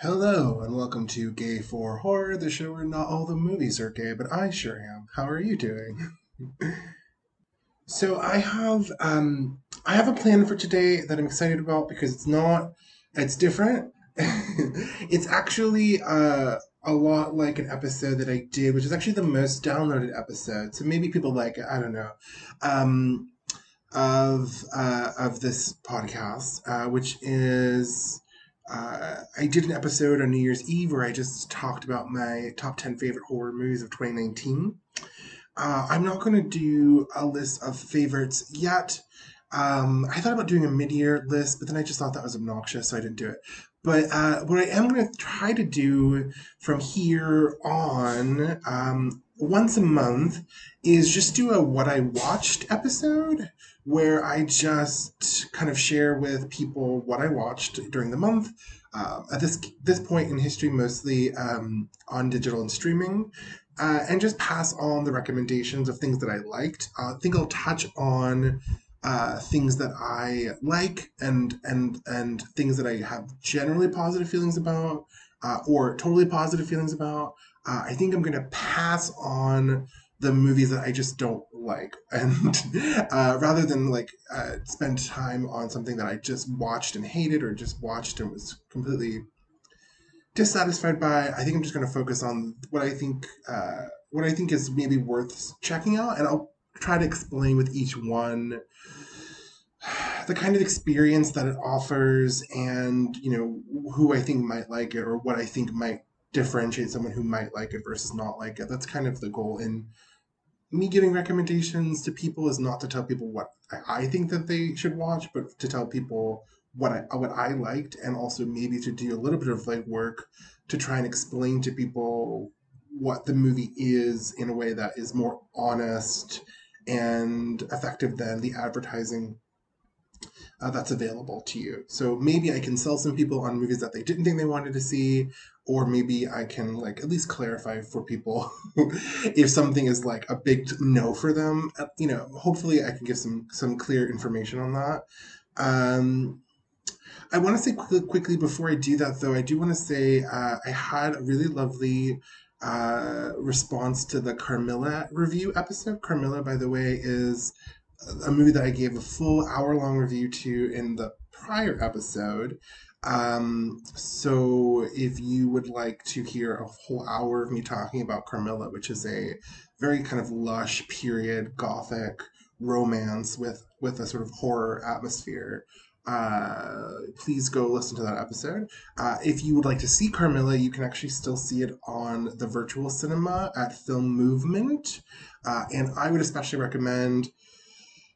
Hello, and welcome to Gay for Horror, the show where not all the movies are gay, but I sure am. How are you doing? so I have um I have a plan for today that I'm excited about because it's not it's different. it's actually uh a lot like an episode that I did, which is actually the most downloaded episode. So maybe people like it, I don't know. Um of uh of this podcast, uh, which is uh, I did an episode on New Year's Eve where I just talked about my top 10 favorite horror movies of 2019. Uh, I'm not going to do a list of favorites yet. Um, I thought about doing a mid year list, but then I just thought that was obnoxious, so I didn't do it. But uh, what I am going to try to do from here on, um, once a month, is just do a what I watched episode where I just kind of share with people what I watched during the month. Uh, at this this point in history, mostly um, on digital and streaming, uh, and just pass on the recommendations of things that I liked. Uh, I think I'll touch on uh, things that I like and and and things that I have generally positive feelings about, uh, or totally positive feelings about. Uh, I think I'm going to pass on the movies that I just don't like, and uh, rather than like uh, spend time on something that I just watched and hated, or just watched and was completely dissatisfied by, I think I'm just going to focus on what I think uh, what I think is maybe worth checking out, and I'll try to explain with each one the kind of experience that it offers, and you know who I think might like it, or what I think might differentiate someone who might like it versus not like it. That's kind of the goal in me giving recommendations to people is not to tell people what I think that they should watch, but to tell people what I what I liked, and also maybe to do a little bit of like work to try and explain to people what the movie is in a way that is more honest and effective than the advertising uh, that's available to you. So maybe I can sell some people on movies that they didn't think they wanted to see, or maybe I can like at least clarify for people if something is like a big no for them. Uh, you know, hopefully I can give some some clear information on that. Um, I want to say quickly, quickly before I do that though, I do want to say uh, I had a really lovely uh, response to the Carmilla review episode. Carmilla, by the way, is a movie that I gave a full hour long review to in the prior episode. Um, so if you would like to hear a whole hour of me talking about Carmilla, which is a very kind of lush period gothic romance with with a sort of horror atmosphere, uh, please go listen to that episode. Uh, if you would like to see Carmilla, you can actually still see it on the virtual cinema at Film Movement, uh, and I would especially recommend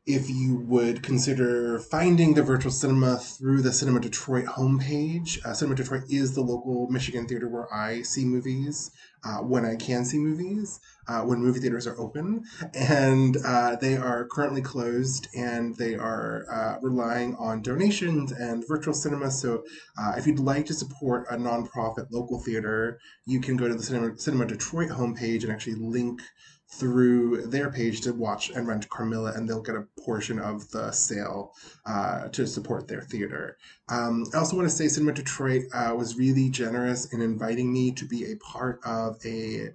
if you would consider finding the virtual cinema through the Cinema Detroit homepage. Uh, cinema Detroit is the local Michigan theater where I see movies uh, when I can see movies, uh, when movie theaters are open. And uh, they are currently closed and they are uh, relying on donations and virtual cinema. So uh, if you'd like to support a nonprofit local theater, you can go to the Cinema, Cinema Detroit homepage and actually link through their page to watch and rent Carmilla, and they'll get a portion of the sale uh, to support their theater. Um, I also want to say Cinema Detroit uh, was really generous in inviting me to be a part of a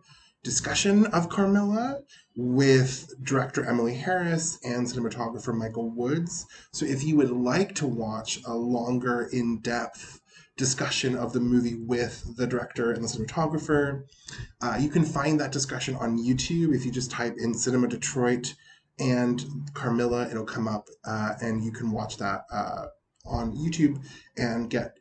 discussion of Carmilla with director Emily Harris and cinematographer Michael Woods. So if you would like to watch a longer, in depth discussion of the movie with the director and the cinematographer. Uh, you can find that discussion on YouTube if you just type in Cinema Detroit and Carmilla, it'll come up, uh, and you can watch that uh, on YouTube and get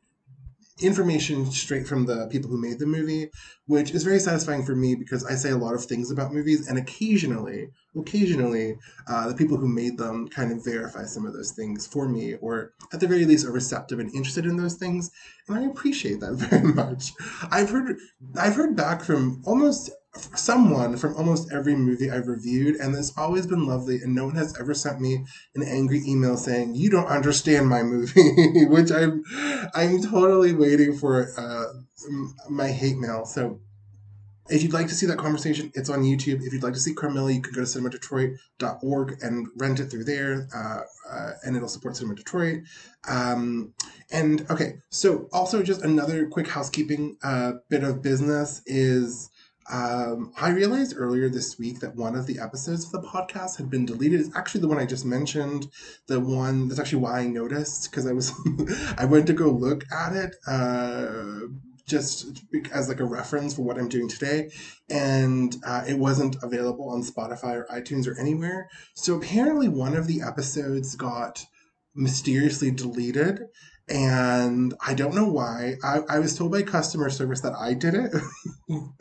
information straight from the people who made the movie, which is very satisfying for me because I say a lot of things about movies, and occasionally, occasionally, uh, the people who made them kind of verify some of those things for me, or at the very least, are receptive and interested in those things, and I appreciate that very much. I've heard, I've heard back from almost someone from almost every movie I've reviewed, and it's always been lovely. And no one has ever sent me an angry email saying you don't understand my movie, which I'm I'm totally waiting for uh, my hate mail. So if you'd like to see that conversation, it's on YouTube. If you'd like to see Carmilla, you can go to cinemadetroit.org and rent it through there, uh, uh, and it'll support Cinema Detroit. Um, and okay, so also just another quick housekeeping uh, bit of business is um, I realized earlier this week that one of the episodes of the podcast had been deleted. It's actually the one I just mentioned. The one that's actually why I noticed because I was I went to go look at it uh, just as like a reference for what I'm doing today, and uh, it wasn't available on Spotify or iTunes or anywhere. So apparently, one of the episodes got mysteriously deleted and I don't know why. I, I was told by customer service that I did it,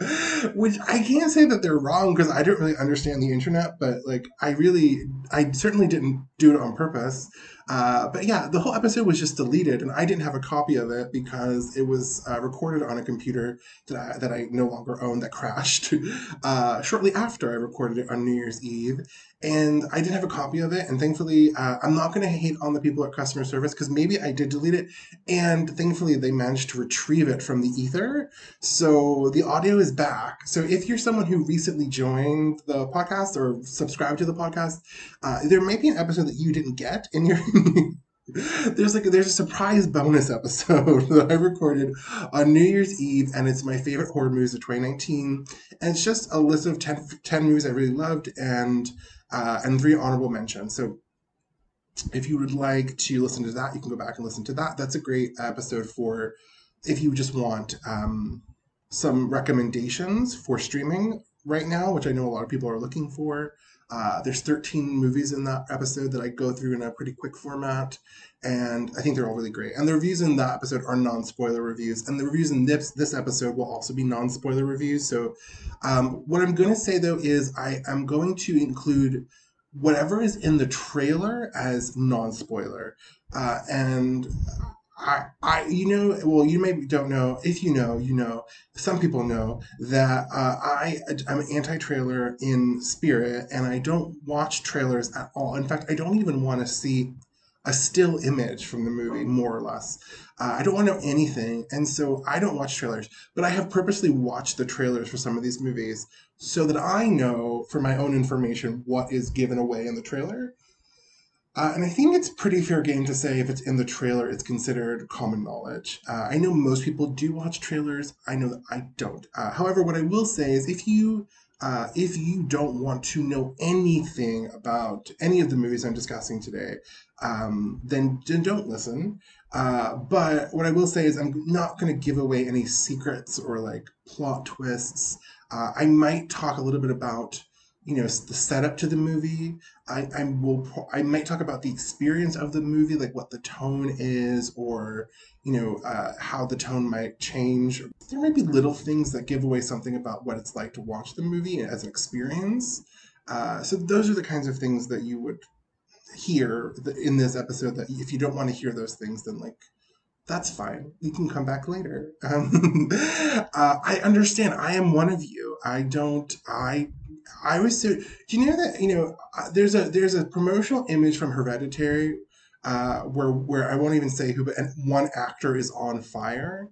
which I can't say that they're wrong because I don't really understand the internet, but like I really, I certainly didn't do it on purpose. Uh, but yeah, the whole episode was just deleted, and I didn't have a copy of it because it was uh, recorded on a computer that I, that I no longer own that crashed uh, shortly after I recorded it on New Year's Eve and I didn't have a copy of it. And thankfully, uh, I'm not going to hate on the people at customer service because maybe I did delete it. And thankfully, they managed to retrieve it from the ether. So the audio is back. So if you're someone who recently joined the podcast or subscribed to the podcast, uh, there may be an episode that you didn't get in your. there's like there's a surprise bonus episode that I recorded on New Year's Eve, and it's my favorite horror movies of 2019. And it's just a list of 10, 10 movies I really loved, and uh, and three honorable mentions. So if you would like to listen to that, you can go back and listen to that. That's a great episode for if you just want um, some recommendations for streaming right now, which I know a lot of people are looking for. Uh, there's 13 movies in that episode that I go through in a pretty quick format, and I think they're all really great. And the reviews in that episode are non-spoiler reviews, and the reviews in this this episode will also be non-spoiler reviews. So, um, what I'm going to say though is I am going to include whatever is in the trailer as non-spoiler, uh, and I, I, you know, well, you maybe don't know. If you know, you know. Some people know that uh, I, I'm anti-trailer in spirit, and I don't watch trailers at all. In fact, I don't even want to see a still image from the movie, more or less. Uh, I don't want to know anything, and so I don't watch trailers. But I have purposely watched the trailers for some of these movies so that I know, for my own information, what is given away in the trailer. Uh, and I think it's pretty fair game to say if it's in the trailer, it's considered common knowledge. Uh, I know most people do watch trailers. I know that I don't. Uh, however, what I will say is if you uh, if you don't want to know anything about any of the movies I'm discussing today, um, then, then don't listen. Uh, but what I will say is I'm not going to give away any secrets or like plot twists. Uh, I might talk a little bit about you know the setup to the movie. I, I will I might talk about the experience of the movie, like what the tone is, or you know uh, how the tone might change. There might be little things that give away something about what it's like to watch the movie as an experience. Uh, so those are the kinds of things that you would hear in this episode. That if you don't want to hear those things, then like that's fine. You can come back later. Um, uh, I understand. I am one of you. I don't. I I was so. Do you know that you know uh, there's a there's a promotional image from Hereditary uh, where where I won't even say who, but one actor is on fire,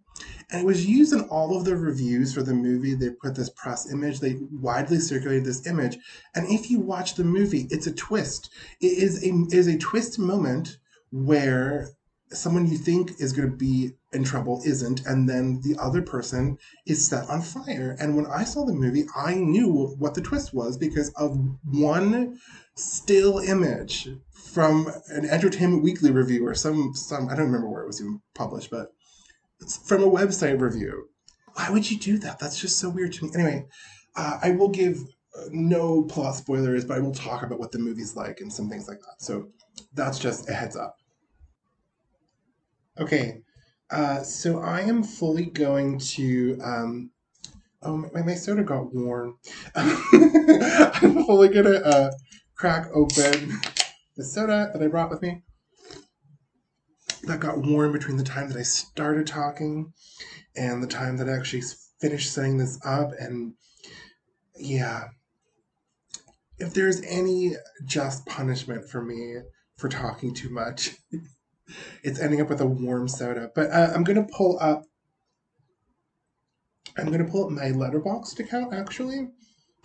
and it was used in all of the reviews for the movie. They put this press image. They widely circulated this image, and if you watch the movie, it's a twist. It is a is a twist moment where someone you think is going to be in trouble isn't, and then the other person is set on fire. And when I saw the movie, I knew what the twist was because of one still image from an Entertainment Weekly review or some some I don't remember where it was even published, but from a website review. Why would you do that? That's just so weird to me. Anyway, uh, I will give uh, no plot spoilers, but I will talk about what the movie's like and some things like that. So that's just a heads up. Okay, uh, so I am fully going to. Um, oh, my, my soda got warm. I'm fully gonna uh, crack open the soda that I brought with me. That got warm between the time that I started talking and the time that I actually finished setting this up. And yeah, if there's any just punishment for me for talking too much, it's ending up with a warm soda. But uh, I'm to pull up I'm gonna pull up my Letterboxd account actually.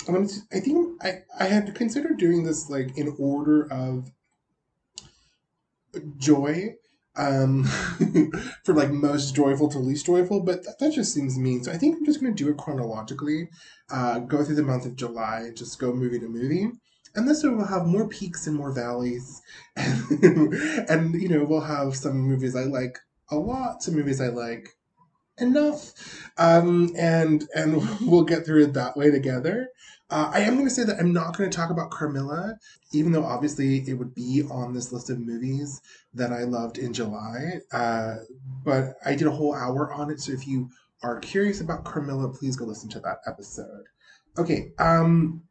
I'm gonna, I think I, I had considered doing this like in order of joy um, for like most joyful to least joyful, but that, that just seems mean. So I think I'm just going to do it chronologically, uh, go through the month of July, and just go movie to movie. And this we'll have more peaks and more valleys. And, and, you know, we'll have some movies I like a lot, some movies I like enough. Um, and, and we'll get through it that way together. Uh, I am going to say that I'm not going to talk about Carmilla, even though obviously it would be on this list of movies that I loved in July. Uh, but I did a whole hour on it, so if you are curious about Carmilla, please go listen to that episode. Okay, um,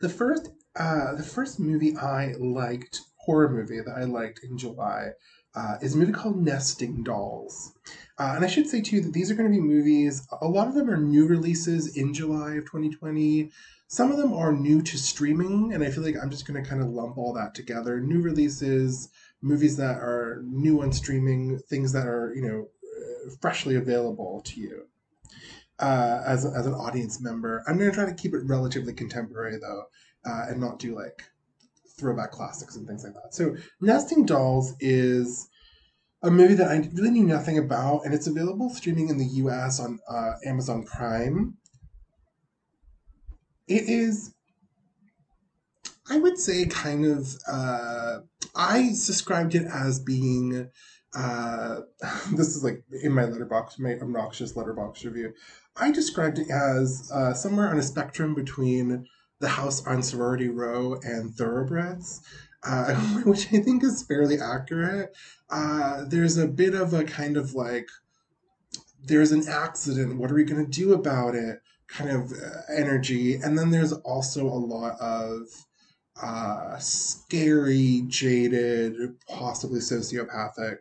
the first uh, the first movie I liked, horror movie that I liked in July, uh, is a movie called Nesting Dolls. Uh, and I should say too that these are going to be movies. A lot of them are new releases in July of 2020. Some of them are new to streaming, and I feel like I'm just going to kind of lump all that together. New releases, movies that are new on streaming, things that are you know uh, freshly available to you uh, as as an audience member. I'm going to try to keep it relatively contemporary though, uh, and not do like throwback classics and things like that. So, Nesting Dolls is a movie that I really knew nothing about, and it's available streaming in the US on uh, Amazon Prime. It is, I would say, kind of. Uh, I described it as being. Uh, this is like in my Letterboxd, my obnoxious Letterboxd review. I described it as uh, somewhere on a spectrum between the house on Sorority Row and Thoroughbreds, uh, which I think is fairly accurate. Uh, there's a bit of a kind of like, there's an accident. What are we going to do about it? Kind of uh, energy. And then there's also a lot of uh, scary, jaded, possibly sociopathic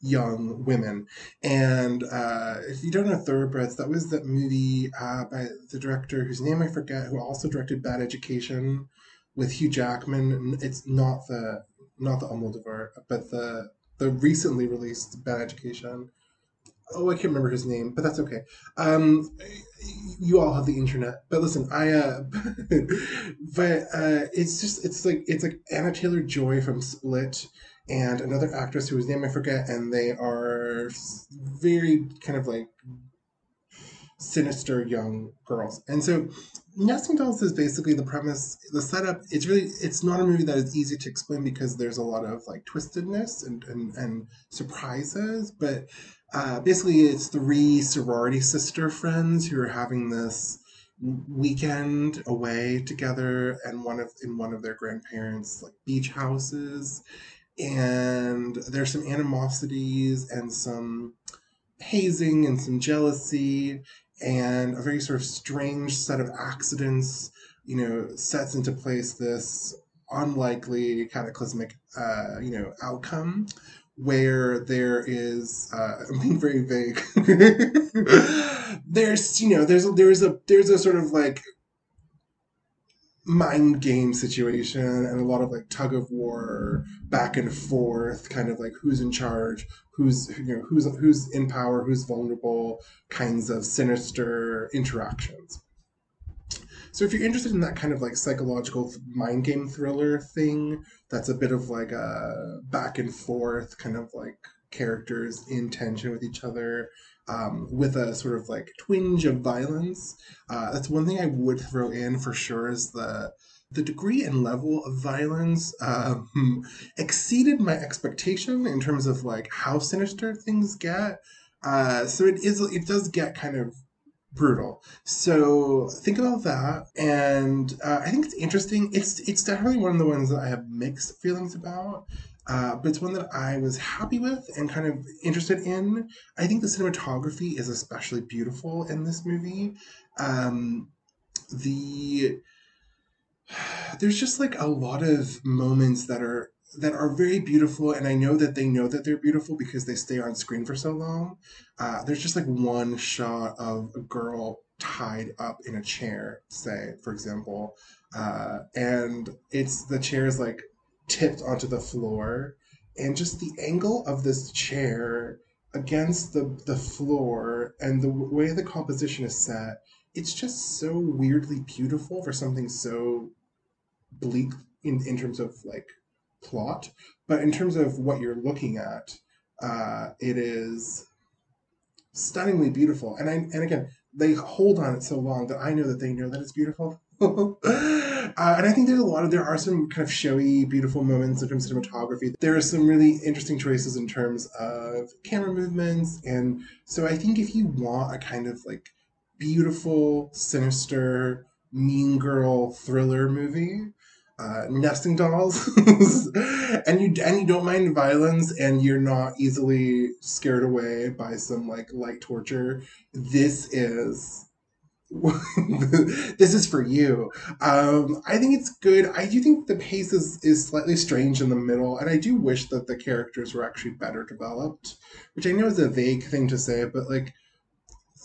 young women. And uh, if you don't know Thoroughbreds, that was that movie uh, by the director whose name I forget, who also directed Bad Education with Hugh Jackman. It's not the not the Almodovar, but the the recently released Bad Education. Oh, I can't remember his name, but that's okay. Um, you all have the internet, but listen, I uh, but uh, it's just it's like it's like Anya Taylor-Joy from Split and another actress whose name I forget, and they are very kind of like sinister young girls. And so Nesting Dolls is basically the premise, the setup. It's really, it's not a movie that is easy to explain because there's a lot of like twistedness and, and, and surprises. But uh, basically, it's three sorority sister friends who are having this weekend away together and one of in one of their grandparents like beach houses and there's some animosities and some hazing and some jealousy and a very sort of strange set of accidents you know sets into place this unlikely cataclysmic uh, you know outcome where there is uh, I'm being very vague. there's you know there's a, there's a there's a sort of like mind game situation and a lot of like tug of war back and forth kind of like who's in charge who's you know who's who's in power who's vulnerable kinds of sinister interactions. So if you're interested in that kind of like psychological mind game thriller thing that's a bit of like a back and forth kind of like characters in tension with each other um, with a sort of like twinge of violence. Uh, that's one thing I would throw in for sure is the the degree and level of violence um, exceeded my expectation in terms of like how sinister things get. Uh, so it is it does get kind of brutal. So think about that, and uh, I think it's interesting. It's it's definitely one of the ones that I have mixed feelings about. Uh, but it's one that I was happy with and kind of interested in. I think the cinematography is especially beautiful in this movie. Um, the there's just like a lot of moments that are that are very beautiful and i know that they know that they're beautiful because they stay on screen for so long uh, there's just like one shot of a girl tied up in a chair say for example uh, and it's the chair is like tipped onto the floor and just the angle of this chair against the the floor and the way the composition is set, it's just so weirdly beautiful for something so bleak in in terms of like plot, but in terms of what you're looking at, uh, it is stunningly beautiful. And I and again, they hold on it so long that I know that they know that it's beautiful. uh, and I think there's a lot of there are some kind of showy, beautiful moments in terms of cinematography. There are some really interesting choices in terms of camera movements, and so I think if you want a kind of like beautiful, sinister, mean girl thriller movie, uh, nesting dolls, and you and you don't mind violence, and you're not easily scared away by some like light torture. This is this is for you. Um, I think it's good. I do think the pace is, is slightly strange in the middle, and I do wish that the characters were actually better developed, which I know is a vague thing to say, but like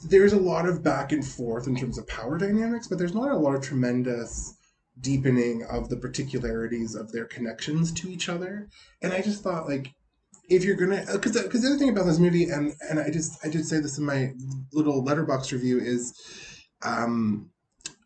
there's a lot of back and forth in terms of power dynamics, but there's not a lot of tremendous deepening of the particularities of their connections to each other. And I just thought like if you're gonna because because the other thing about this movie and and I just I did say this in my little Letterboxd review is um,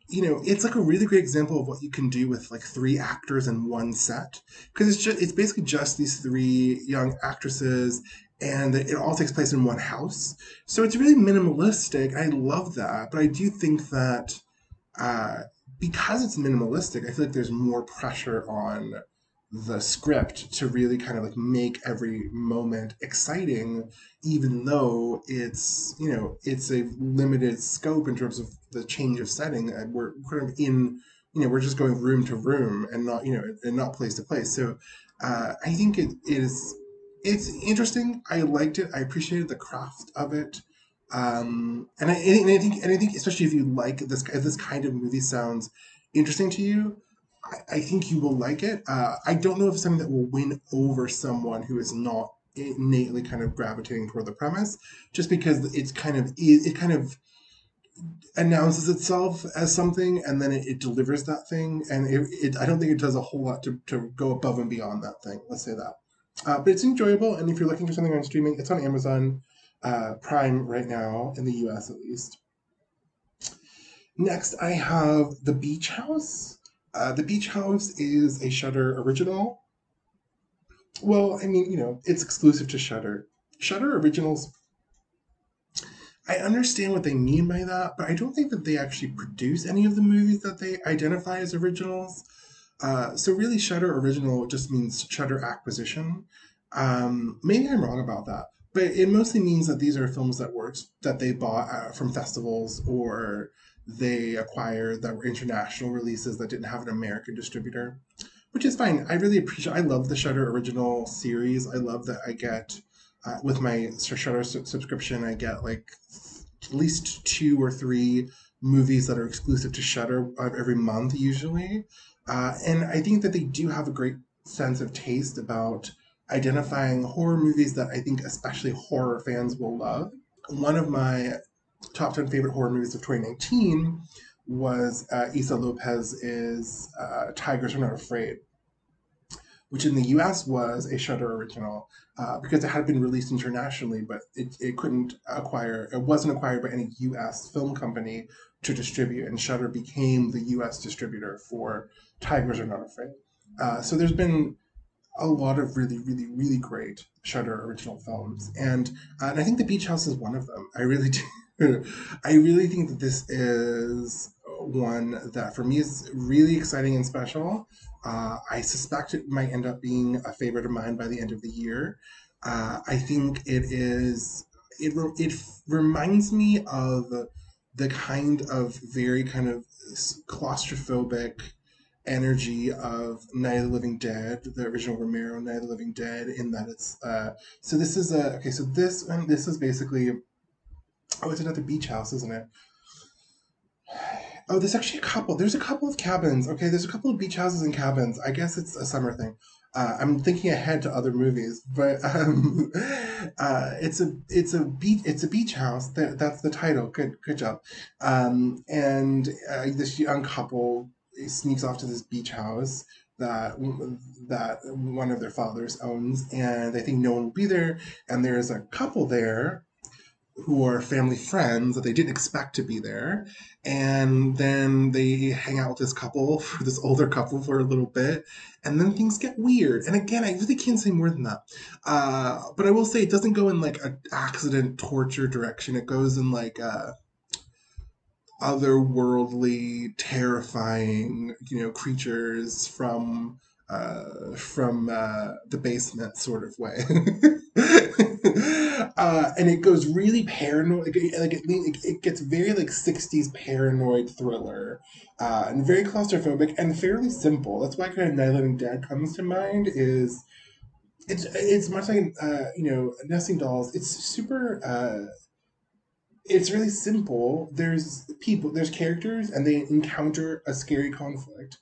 you know, it's like a really great example of what you can do with like three actors in one set because it's just it's basically just these three young actresses and it all takes place in one house. So it's really minimalistic. I love that, but I do think that uh, because it's minimalistic, I feel like there's more pressure on the script to really kind of like make every moment exciting even though it's you know it's a limited scope in terms of the change of setting we're kind of in you know we're just going room to room and not you know and not place to place. So uh, i think it is it's interesting. I liked it. I appreciated the craft of it. Um, and, I, and I think and I think especially if you like this if this kind of movie sounds interesting to you I, I think you will like it. Uh, I don't know if it's something that will win over someone who is not innately kind of gravitating toward the premise, just because it's kind of it, it kind of announces itself as something and then it, it delivers that thing and it, it, i don't think it does a whole lot to, to go above and beyond that thing let's say that. Uh, but it's enjoyable and if you're looking for something on streaming it's on amazon uh, prime right now in the us at least. Next i have the beach house uh, the Beach House is a Shudder original. Well, I mean, you know, it's exclusive to Shudder. Shudder originals. I understand what they mean by that, but I don't think that they actually produce any of the movies that they identify as originals. Uh, so really, Shudder original just means Shudder acquisition. Um, maybe I'm wrong about that, but it mostly means that these are films that works that they bought uh, from festivals or they acquired that were international releases that didn't have an American distributor, which is fine. I really appreciate. I love the Shudder original series. I love that I get uh, with my Shudder su- subscription. I get like at least two or three movies that are exclusive to Shudder every month usually, uh, and I think that they do have a great sense of taste about identifying horror movies that I think especially horror fans will love. One of my top 10 favorite horror movies of 2019 was uh, Issa Lopez's uh, Tigers Are Not Afraid, which in the US was a Shudder original uh, because it had been released internationally, but it, it couldn't acquire, it wasn't acquired by any US film company to distribute, and Shudder became the US distributor for Tigers Are Not Afraid. Uh, so there's been a lot of really, really, really great Shudder original films, and uh, and I think The Beach House is one of them. I really do. I really think that this is one that for me is really exciting and special. Uh, I suspect it might end up being a favorite of mine by the end of the year. Uh, I think it is. It it reminds me of the kind of very kind of claustrophobic energy of Night of the Living Dead, the original Romero Night of the Living Dead, in that it's uh, so this is a okay. So this one, this is basically Oh, it's another beach house, isn't it? Oh, there's actually a couple. There's a couple of cabins. Okay, there's a couple of beach houses and cabins. I guess it's a summer thing. Uh, I'm thinking ahead to other movies, but um, uh, it's a it's a beach it's a beach house. That, that's the title. Good good job. Um, and uh, this young couple sneaks off to this beach house that that one of their fathers owns, and they think no one will be there. And there's a couple there who are family friends that they didn't expect to be there. And then they hang out with this couple, this older couple, for a little bit. And then things get weird. And again, I really can't say more than that. Uh, but I will say it doesn't go in like an accident torture direction. It goes in like a otherworldly, terrifying, you know, creatures from uh, from uh, the basement sort of way. uh, and it goes really paranoid. Like, like it, it, gets very like '60s paranoid thriller, uh, and very claustrophobic and fairly simple. That's why kind of Night Living Dead comes to mind. Is it's it's much like uh, you know Nesting Dolls. It's super. Uh, it's really simple. There's people, there's characters, and they encounter a scary conflict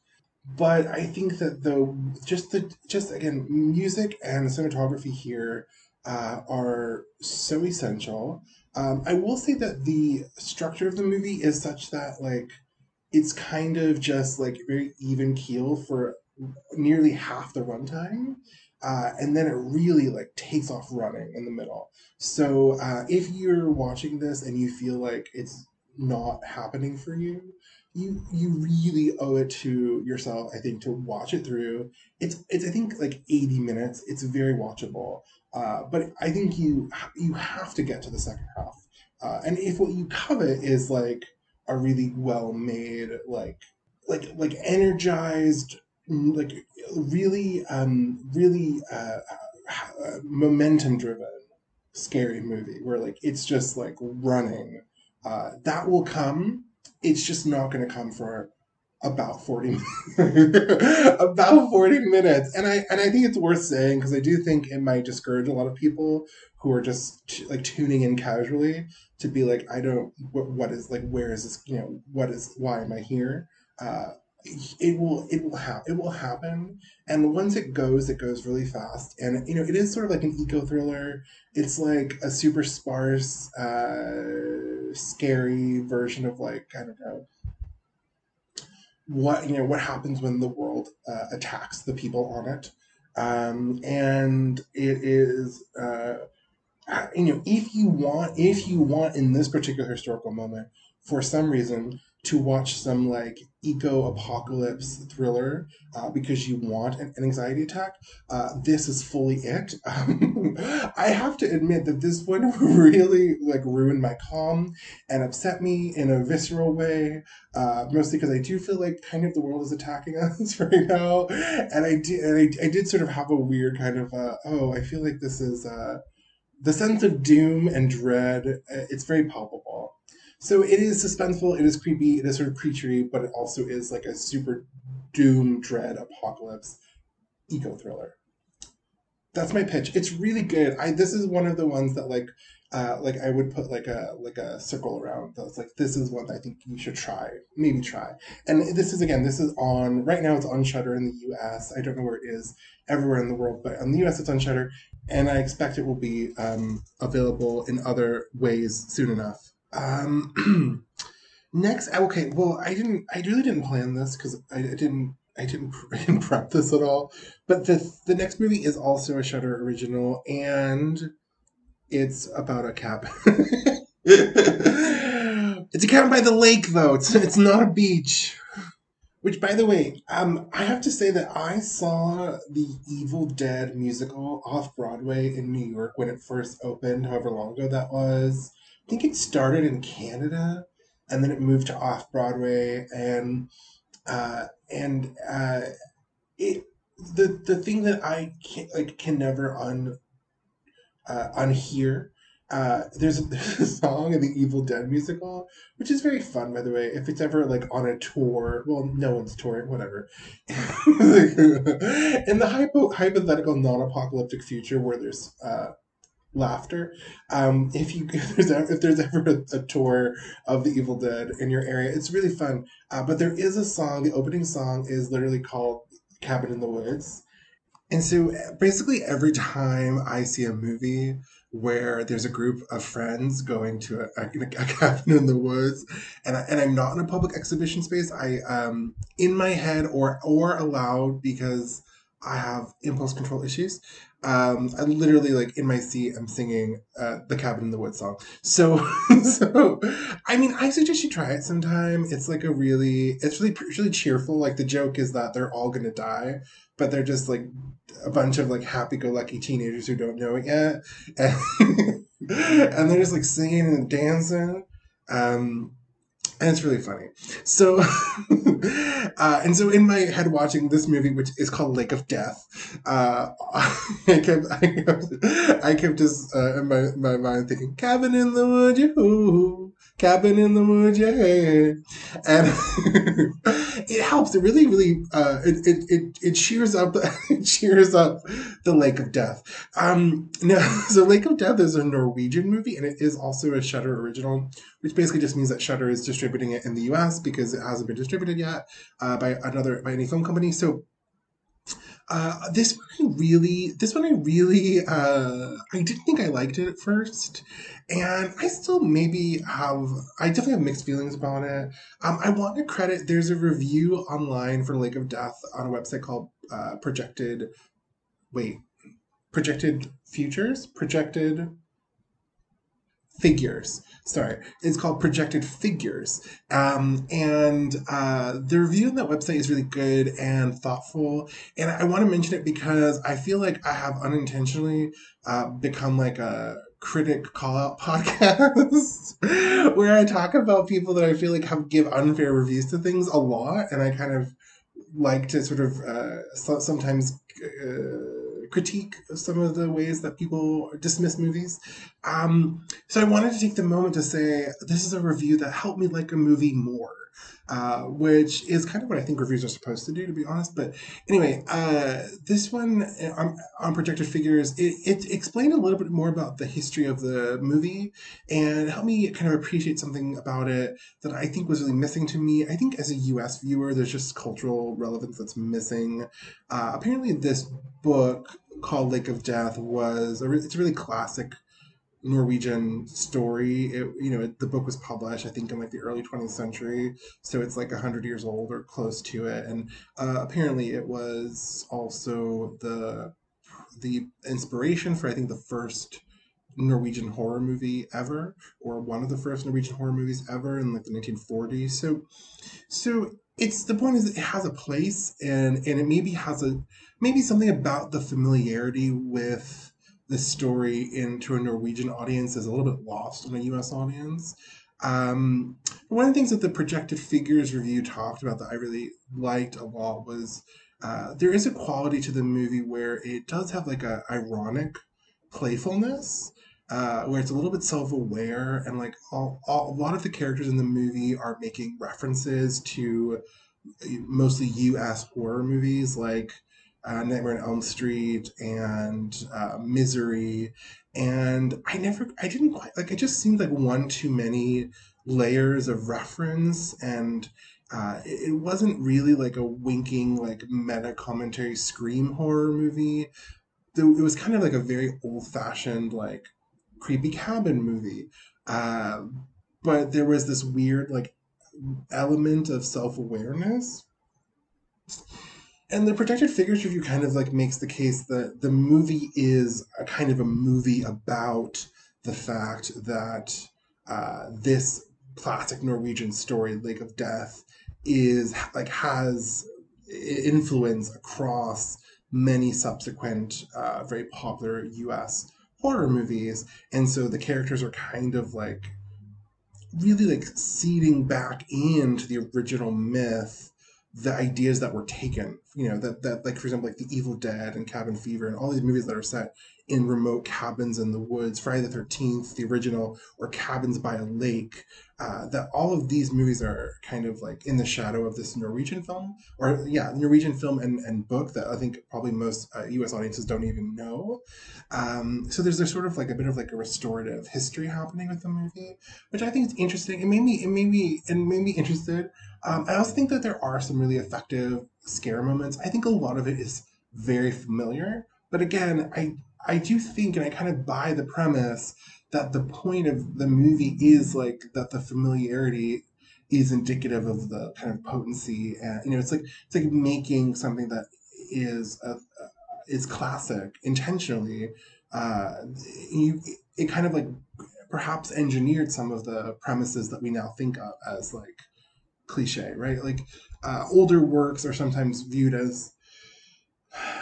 but I think that the just the just again music and cinematography here uh, are so essential. Um, I will say that the structure of the movie is such that like it's kind of just like very even keel for nearly half the runtime. Uh, and then it really like takes off running in the middle. So uh, if you're watching this and you feel like it's not happening for you, you you really owe it to yourself i think to watch it through it's it's i think like 80 minutes it's very watchable uh, but i think you you have to get to the second half. Uh, and if what you covet is like a really well made like like like energized like really um really uh, uh momentum driven scary movie where like it's just like running uh, that will come. It's just not going to come for about 40 about 40 minutes. And i and i think it's worth saying because i do think it might discourage a lot of people who are just t- like tuning in casually to be like i don't what, what is like where is this you know what is why am i here? Uh it will it will happen it will happen. And once it goes it goes really fast. And you know it is sort of like an eco thriller. It's like a super sparse uh scary version of like i don't know what you know what happens when the world uh, attacks the people on it. Um and it is uh you know if you want if you want in this particular historical moment for some reason to watch some like eco apocalypse thriller uh, because you want an, an anxiety attack, uh, this is fully it. Um, I have to admit that this one really like ruined my calm and upset me in a visceral way. Uh, mostly because I do feel like kind of the world is attacking us right now, and I did and I, I did sort of have a weird kind of uh, oh I feel like this is uh, the sense of doom and dread. Uh, it's very palpable. So it is suspenseful, it is creepy, it is sort of creaturey, but it also is like a super doom, dread, apocalypse eco thriller. That's my pitch. It's really good. I this is one of the ones that like uh, like I would put like a like a circle around those. Like this is one I think you should try, maybe try. And this is again, this is on right now. It's on Shudder in the U.S. I don't know where it is everywhere in the world, but in the U.S. it's on Shudder, and I expect it will be um, available in other ways soon enough. Um, next, okay. Well, I didn't. I really didn't plan this because I, I, didn't. I didn't, I didn't prep this at all. But the the next movie is also a Shudder original, and it's about a cabin. it's a cabin by the lake, though. It's it's not a beach. Which, by the way, um, I have to say that I saw the Evil Dead musical off Broadway in New York when it first opened, however long ago that was. I think it started in Canada and then it moved to off Broadway and uh, and uh, it the the thing that I can like can never un uh, unhear. Uh, there's, a, there's a song in the Evil Dead musical, which is very fun, by the way. If it's ever like on a tour, well, no one's touring, whatever. in the hypo, hypothetical non-apocalyptic future where there's uh, laughter. Um, if you if there's ever, if there's ever a, a, tour of the Evil Dead in your area, it's really fun. Uh, but there is a song. The opening song is literally called "Cabin in the Woods," and so basically every time I see a movie where there's a group of friends going to a, a, a cabin in the woods, and I, and I'm not in a public exhibition space. I um in my head or or aloud because I have impulse control issues. Um, I literally like in my seat, I'm singing uh, the Cabin in the Woods song. So, so I mean, I suggest you try it sometime. It's like a really, it's really, really cheerful. Like the joke is that they're all gonna die, but they're just like a bunch of like happy-go-lucky teenagers who don't know it yet, and, and they're just like singing and dancing. Um, and it's really funny. So, uh, and so in my head watching this movie, which is called Lake of Death, uh, I kept, I kept, I kept just uh, in my, my mind thinking, cabin in the woods, yoo cabin in the woods, yeah. And it helps. It really, really, uh, it, it, it, it cheers up, it cheers up the Lake of Death. Um, now, so Lake of Death is a Norwegian movie, and it is also a Shudder original, which basically just means that Shudder is distributing it in the U.S. because it hasn't been distributed yet uh, by another by any film company. So uh, this one I really, this one I really, uh, I didn't think I liked it at first, and I still maybe have, I definitely have mixed feelings about it. Um, I want to credit. There's a review online for Lake of Death on a website called uh, Projected. Wait, Projected Futures, Projected Figures sorry, it's called Projected Figures. Um, and uh, the review on that website is really good and thoughtful. And I want to mention it because I feel like I have unintentionally uh, become like a critic call out podcast where I talk about people that I feel like have give unfair reviews to things a lot. And I kind of like to sort of uh, so, sometimes. Uh, critique some of the ways that people dismiss movies. Um, so I wanted to take the moment to say this is a review that helped me like a movie more uh, which is kind of what I think reviews are supposed to do, to be honest. But anyway, uh, this one uh, on, on projected figures, it, it, explained a little bit more about the history of the movie and helped me kind of appreciate something about it that I think was really missing to me. I think as a US viewer, there's just cultural relevance that's missing. Uh, apparently, this book called Lake of Death was a, it's a really classic Norwegian story. It, you know, it, the book was published, I think, in like the early 20th century, so it's like hundred years old or close to it. And uh, apparently, it was also the the inspiration for I think the first Norwegian horror movie ever, or one of the first Norwegian horror movies ever in like the 1940s. So, so it's the point is it has a place, and and it maybe has a maybe something about the familiarity with this story into a Norwegian audience is a little bit lost on a US audience. Um, one of the things that the projected figures review talked about that I really liked a lot was uh, there is a quality to the movie where it does have like a ironic playfulness uh, where it's a little bit self-aware and like all, all, a lot of the characters in the movie are making references to mostly us horror movies like uh, Nightmare on Elm Street and uh, Misery, and I never, I didn't quite like. It just seemed like one too many layers of reference, and uh, it, wasn't really like a winking, like meta commentary scream horror movie. It was kind of like a very old fashioned, like creepy cabin movie. Uh, but there was this weird, like, element of self awareness and the projected figures review kind of like makes the case that the movie is a kind of a movie about the fact that uh, this classic Norwegian story, Lake of Death, is like has influence across many subsequent uh, very popular U.S. horror movies, and so the characters are kind of like really like seeding back into the original myth the ideas that were taken you know that that like for example like the evil dead and cabin fever and all these movies that are set in remote cabins in the woods friday the 13th the original or cabins by a lake uh, that all of these movies are kind of like in the shadow of this norwegian film or yeah norwegian film and, and book that i think probably most uh, us audiences don't even know. Um, so there's a sort of like a bit of like a restorative history happening with the movie which i think is interesting. It made me it made me it made me interested um, i also think that there are some really effective scare moments i think a lot of it is very familiar but again, I I do think, and I kind of buy the premise that the point of the movie is like that the familiarity is indicative of the kind of potency, and you know, it's like it's like making something that is a, is classic intentionally. Uh, you, it kind of like perhaps engineered some of the premises that we now think of as like cliche, right? Like uh, older works are sometimes viewed as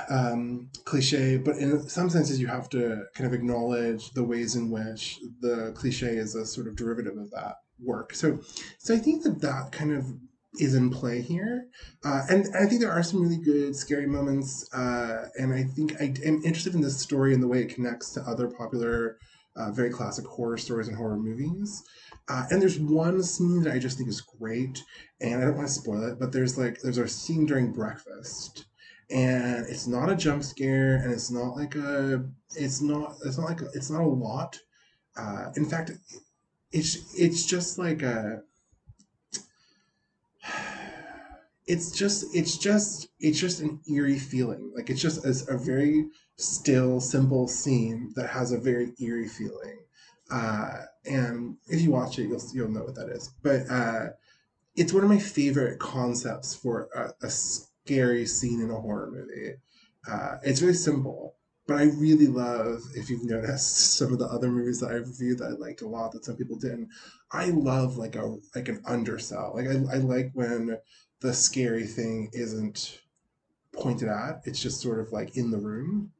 um, cliche, but in some senses, you have to kind of acknowledge the ways in which the cliche is a sort of derivative of that work. So, so I think that that kind of is in play here, uh, and, and I think there are some really good scary moments. Uh, and I think I am interested in this story and the way it connects to other popular, uh, very classic horror stories and horror movies. Uh, and there's one scene that I just think is great, and I don't want to spoil it, but there's like there's a scene during breakfast. And it's not a jump scare and it's not like a it's not it's not like a, it's not a lot. Uh, in fact it's it's just like a it's just it's just it's just an eerie feeling. Like it's just a, a very still simple scene that has a very eerie feeling uh, and if you watch it you'll you'll know what that is but uh, it's one of my favorite concepts for a, a scary scene in a horror movie. Uh, it's very simple, but I really love, if you've noticed, some of the other movies that I've reviewed that I liked a lot that some people didn't. I love like a like an undersell. Like I, I like when the scary thing isn't pointed at; it's just sort of like in the room.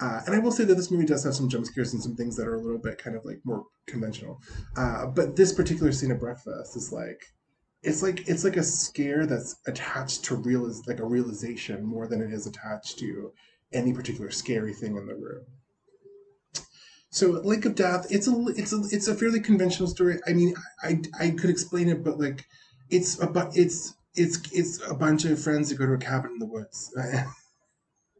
Uh, and I will say that this movie does have some jump scares and some things that are a little bit kind of like more conventional. Uh, but this particular scene at breakfast is like it's like it's like a scare that's attached to real like a realization more than it is attached to any particular scary thing in the room. So Lake of Death, it's a it's a it's a fairly conventional story. I mean, I I could explain it, but like it's a but it's it's it's a bunch of friends that go to a cabin in the woods.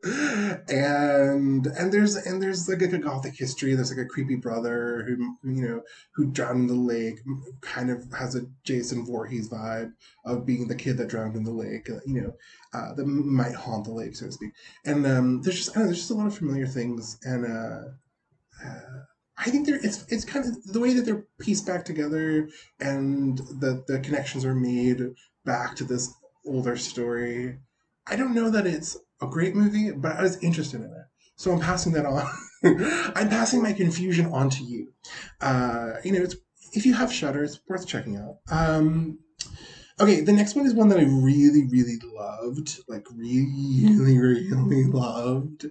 and and there's and there's like a gothic history. There's like a creepy brother who you know who drowned in the lake, kind of has a Jason Voorhees vibe of being the kid that drowned in the lake. Uh, you know, uh, that might haunt the lake, so to speak. And um, there's just know, there's just a lot of familiar things, and uh, uh, I think there it's it's kind of the way that they're pieced back together, and the the connections are made back to this older story. I don't know that it's a great movie, but I was interested in it. So I'm passing that on. I'm passing my confusion on to you. Uh, you know, it's if you have Shudder, it's worth checking out. Um, okay, the next one is one that I really, really loved, like really, really loved,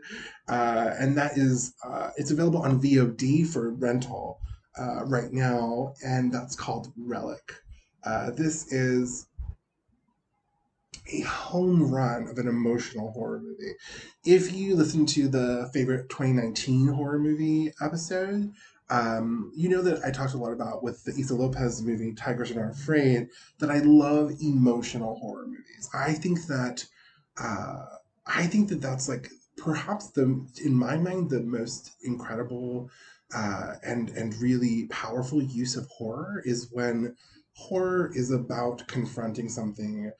uh, and that is uh, it's available on VOD for rental uh, right now, and that's called Relic. Uh, this is a home run of an emotional horror movie. If you listen to the favorite 2019 horror movie episode, um, you know that I talked a lot about with the Issa Lopez movie Tigers Are Not Afraid that I love emotional horror movies. I think that uh, I think that that's like perhaps the in my mind the most incredible uh, and and really powerful use of horror is when horror is about confronting something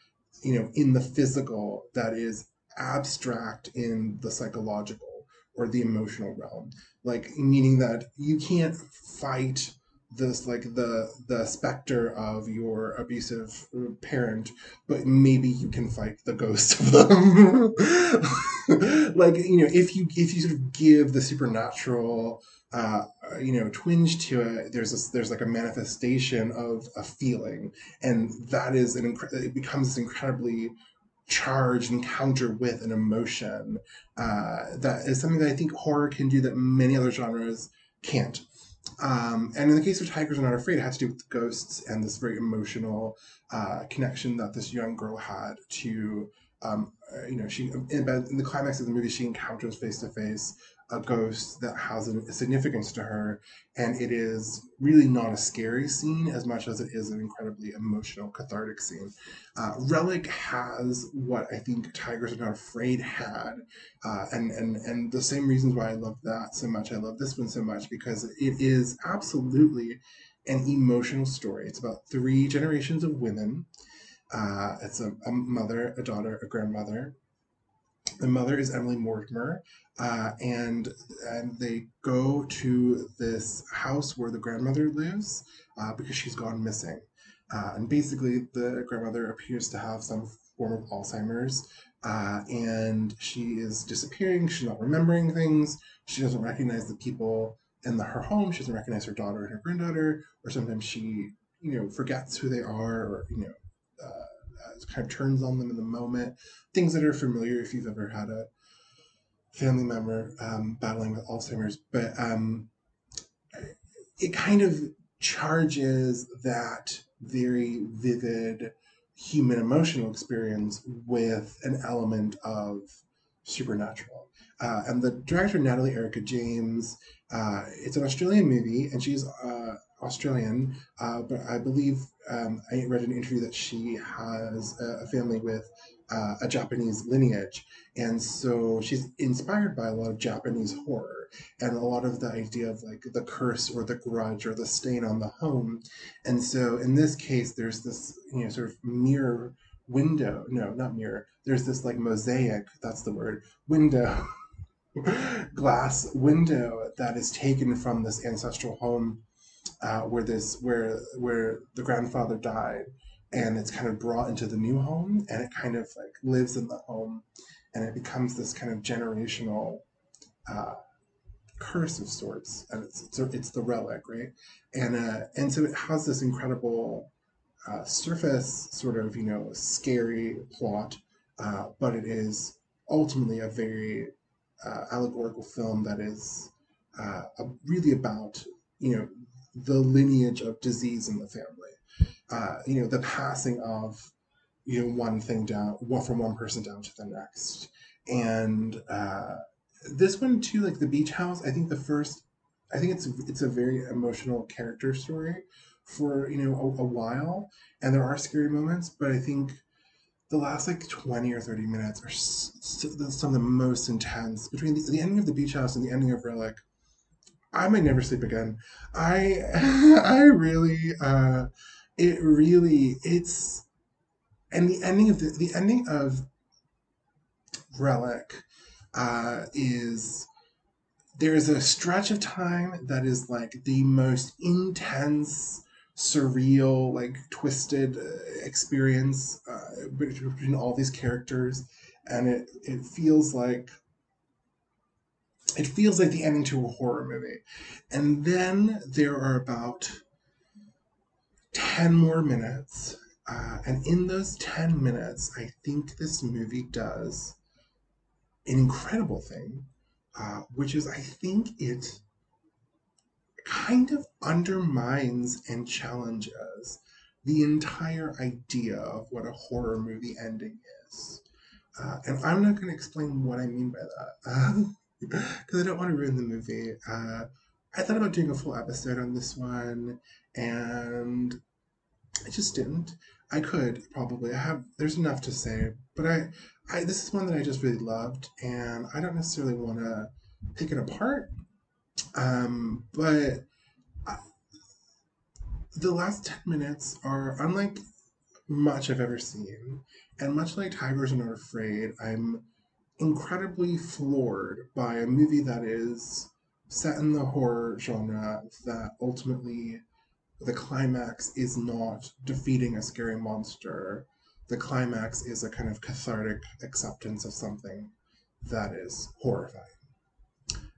you know, in the physical that is abstract in the psychological or the emotional realm. Like meaning that you can't fight this like the the specter of your abusive parent but maybe you can fight the ghost of them like you know if you if you sort of give the supernatural uh, you know twinge to it there's this there's like a manifestation of a feeling. And that is an incre- it becomes this incredibly charged encounter with an emotion uh, that is something that i think horror can do that many other genres can't. Um, and in the case of Tigers Are Not Afraid, it had to do with ghosts and this very emotional uh, connection that this young girl had to, um, uh, you know, she in, in, the climax of the movie, she encounters face to face a ghost that has a significance to her, and it is really not a scary scene as much as it is an incredibly emotional, cathartic scene. Uh, Relic has what I think Tigers Are Not Afraid had, uh, and and and the same reasons why I love that so much. I love this one so much because it is absolutely an emotional story. It's about three generations of women. Uh, it's a, a mother, a daughter, a grandmother, the mother is Emily Mortimer, uh, and and they go to this house where the grandmother lives uh, because she's gone missing. Uh, and basically, the grandmother appears to have some form of Alzheimer's, uh, and she is disappearing. She's not remembering things. She doesn't recognize the people in the, her home. She doesn't recognize her daughter and her granddaughter, or sometimes she, you know, forgets who they are, or you know, uh, uh, kind of turns on them in the moment. Things that are familiar if you've ever had a family member um, battling with Alzheimer's, but um, it kind of charges that very vivid human emotional experience with an element of supernatural. Uh, and the director, Natalie Erica James, uh, it's an Australian movie, and she's uh, Australian, uh, but I believe um, I read an interview that she has a, a family with uh, a Japanese lineage. And so she's inspired by a lot of Japanese horror and a lot of the idea of like the curse or the grudge or the stain on the home. And so in this case, there's this, you know, sort of mirror window. No, not mirror. There's this like mosaic, that's the word, window. glass window that is taken from this ancestral home uh, where this where where the grandfather died and it's kind of brought into the new home and it kind of like lives in the home and it becomes this kind of generational uh, curse of sorts and it's, it's it's the relic right? And uh, and so it has this incredible uh, surface sort of you know scary plot uh, but it is ultimately a very uh, allegorical film that is uh, really about you know the lineage of disease in the family uh, you know, the passing of, you know, one thing down, one from one person down to the next. And uh, this one too, like the beach house, I think the first, I think it's it's a very emotional character story for you know a, a while, and there are scary moments, but I think the last like 20 or 30 minutes are some of the most intense. Between the, the, ending of the beach house and the ending of relic i might never sleep again. I i really uh it really it's and the ending of the, the ending of relic uh, is there's a stretch of time that is like the most intense surreal like twisted uh, experience uh, between all these characters. And it it feels like it feels like the ending to a horror movie. And then there are about 10 more minutes. Uh, and in those 10 minutes, I think this movie does an incredible thing, uh, which is I think it kind of undermines and challenges the entire idea of what a horror movie ending is. Uh, and I'm not going to explain what I mean by that because I don't want to ruin the movie. Uh, I thought about doing a full episode on this one, and I just didn't. I could probably. I have. There's enough to say, but I, I this is one that I just really loved, and I don't necessarily want to pick it apart. Um, but I, the last ten minutes are unlike much I've ever seen, and much like Tigers and Are Not Afraid, I'm incredibly floored by a movie that is set in the horror genre that ultimately the climax is not defeating a scary monster. The climax is a kind of cathartic acceptance of something that is horrifying.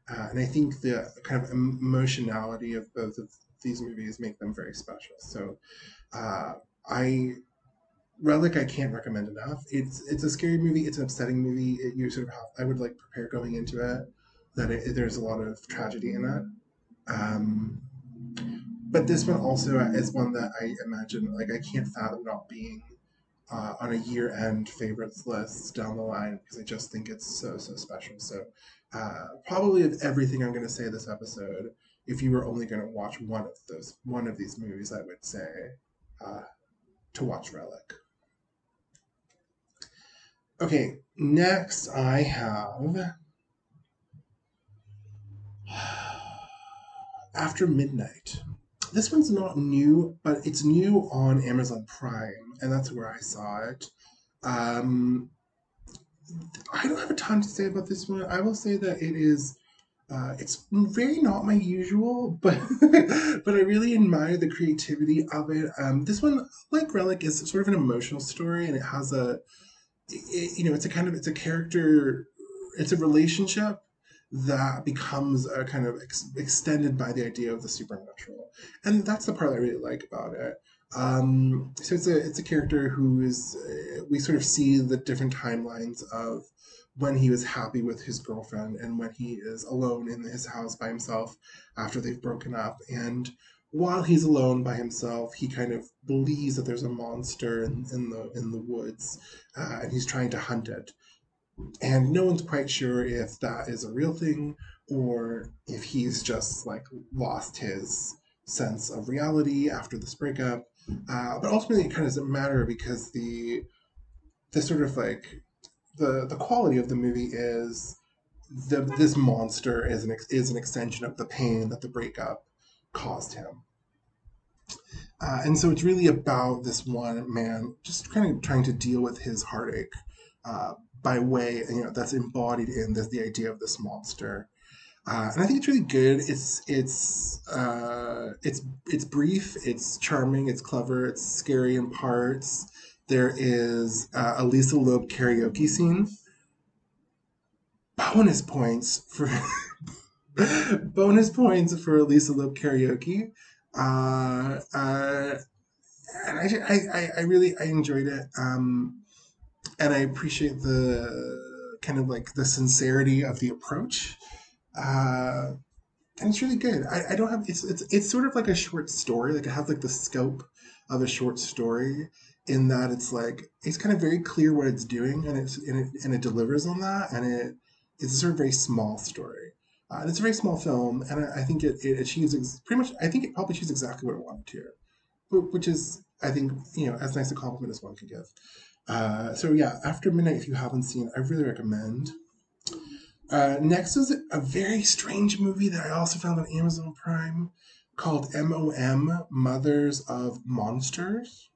Uh, and I think the kind of emotionality of both of these movies make them very special. So uh, I Relic I can't recommend enough. It's it's a scary movie. It's an upsetting movie. It, you sort of have I would like prepare going into it that it, there's a lot of tragedy in it. Um, but this one also is one that I imagine like I can't fathom not being uh, on a year end favorites list down the line because I just think it's so so special. So uh, probably of everything I'm going to say this episode, if you were only going to watch one of those one of these movies, I would say uh, to watch Relic. Okay, next I have After Midnight this one's not new, but it's new on Amazon Prime, and that's where I saw it. Um, I don't have a ton to say about this one. I will say that it is. Uh, it's very not my usual, but but I really admire the creativity of it. Um, this one, like Relic, is sort of an emotional story, and it has a, it, you know, it's a kind of it's a character, it's a relationship that becomes a kind of ex- extended by the idea of the supernatural, and that's the part I really like about it. Um, so it's a it's a character who is uh, we sort of see the different timelines of when he was happy with his girlfriend and when he is alone in his house by himself after they've broken up. And while he's alone by himself he kind of believes that there's a monster in, in the in the woods uh, and he's trying to hunt it and no one's quite sure if that is a real thing or if he's just like lost his sense of reality after this breakup uh, but ultimately, it kind of doesn't matter because the the sort of like the the quality of the movie is the this monster is an is an extension of the pain that the breakup caused him. Uh, and so it's really about this one man just kind of trying to deal with his heartache uh, by way, you know, that's embodied in this, the idea of this monster. Uh, and I think it's really good. It's it's uh, it's it's brief. It's charming. It's clever. It's scary in parts. There is uh, a Lisa Loeb karaoke scene. Bonus points for bonus points for Lisa Loeb karaoke. Uh, uh, and I, I, I really I enjoyed it. Um, and I appreciate the kind of like the sincerity of the approach uh, and it's really good. I, I don't have it's it's it's sort of like a short story. Like it has like the scope of a short story in that it's like it's kind of very clear what it's doing and it's and it, and it delivers on that and it it's a sort of very small story. Uh, and it's a very small film, and I, I think it, it achieves ex- pretty much. I think it probably achieves exactly what it wanted to, which is, I think, you know, as nice a compliment as one could give. Uh, so yeah, After Midnight, if you haven't seen, I really recommend. Uh, next is a very strange movie that I also found on Amazon Prime called MOM Mothers of Monsters.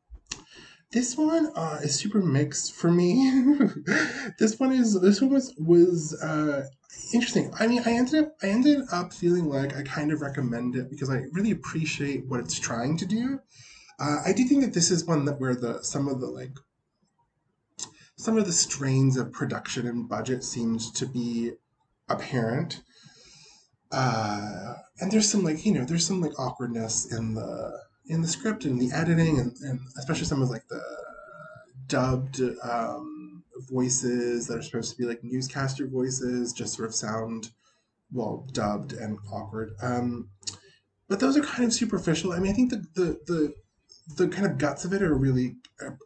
This one uh, is super mixed for me. this one is this one was was uh, interesting. I mean, I ended up I ended up feeling like I kind of recommend it because I really appreciate what it's trying to do. Uh, I do think that this is one that where the some of the like some of the strains of production and budget seems to be apparent. Uh, and there's some like you know there's some like awkwardness in the in the script and the editing and, and especially some of like the dubbed um, voices that are supposed to be like newscaster voices just sort of sound well dubbed and awkward um, but those are kind of superficial i mean i think the the, the the kind of guts of it are really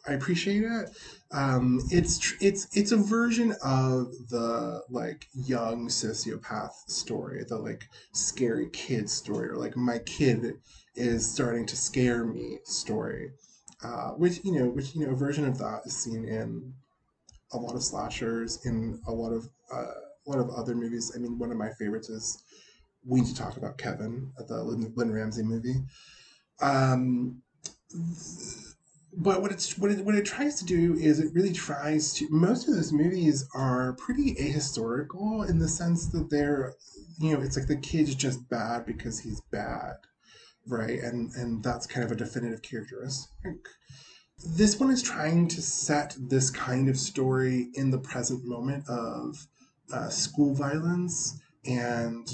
I appreciate it. Um, it's it's it's a version of the like young sociopath story, the like scary kid story, or like my kid is starting to scare me story. Uh, which you know, which you know, a version of that is seen in a lot of slashers, in a lot of uh, a lot of other movies. I mean, one of my favorites is we need to talk about Kevin, the Lynn, Lynn Ramsay movie. Um, but what it's what it, what it tries to do is it really tries to most of those movies are pretty ahistorical in the sense that they're you know it's like the kid's just bad because he's bad right? And and that's kind of a definitive characteristic. This one is trying to set this kind of story in the present moment of uh, school violence and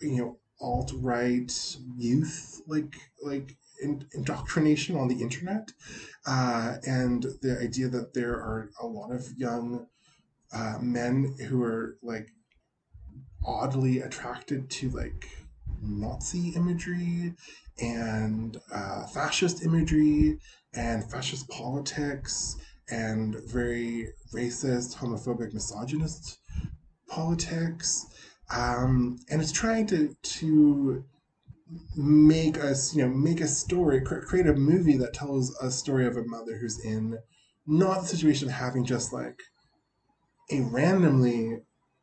you know alt right youth like like in, indoctrination on the internet, uh, and the idea that there are a lot of young uh, men who are like oddly attracted to like Nazi imagery and uh, fascist imagery and fascist politics and very racist, homophobic, misogynist politics. Um, and it's trying to to make us, you know, make a story, create a movie that tells a story of a mother who's in not the situation of having just like a randomly,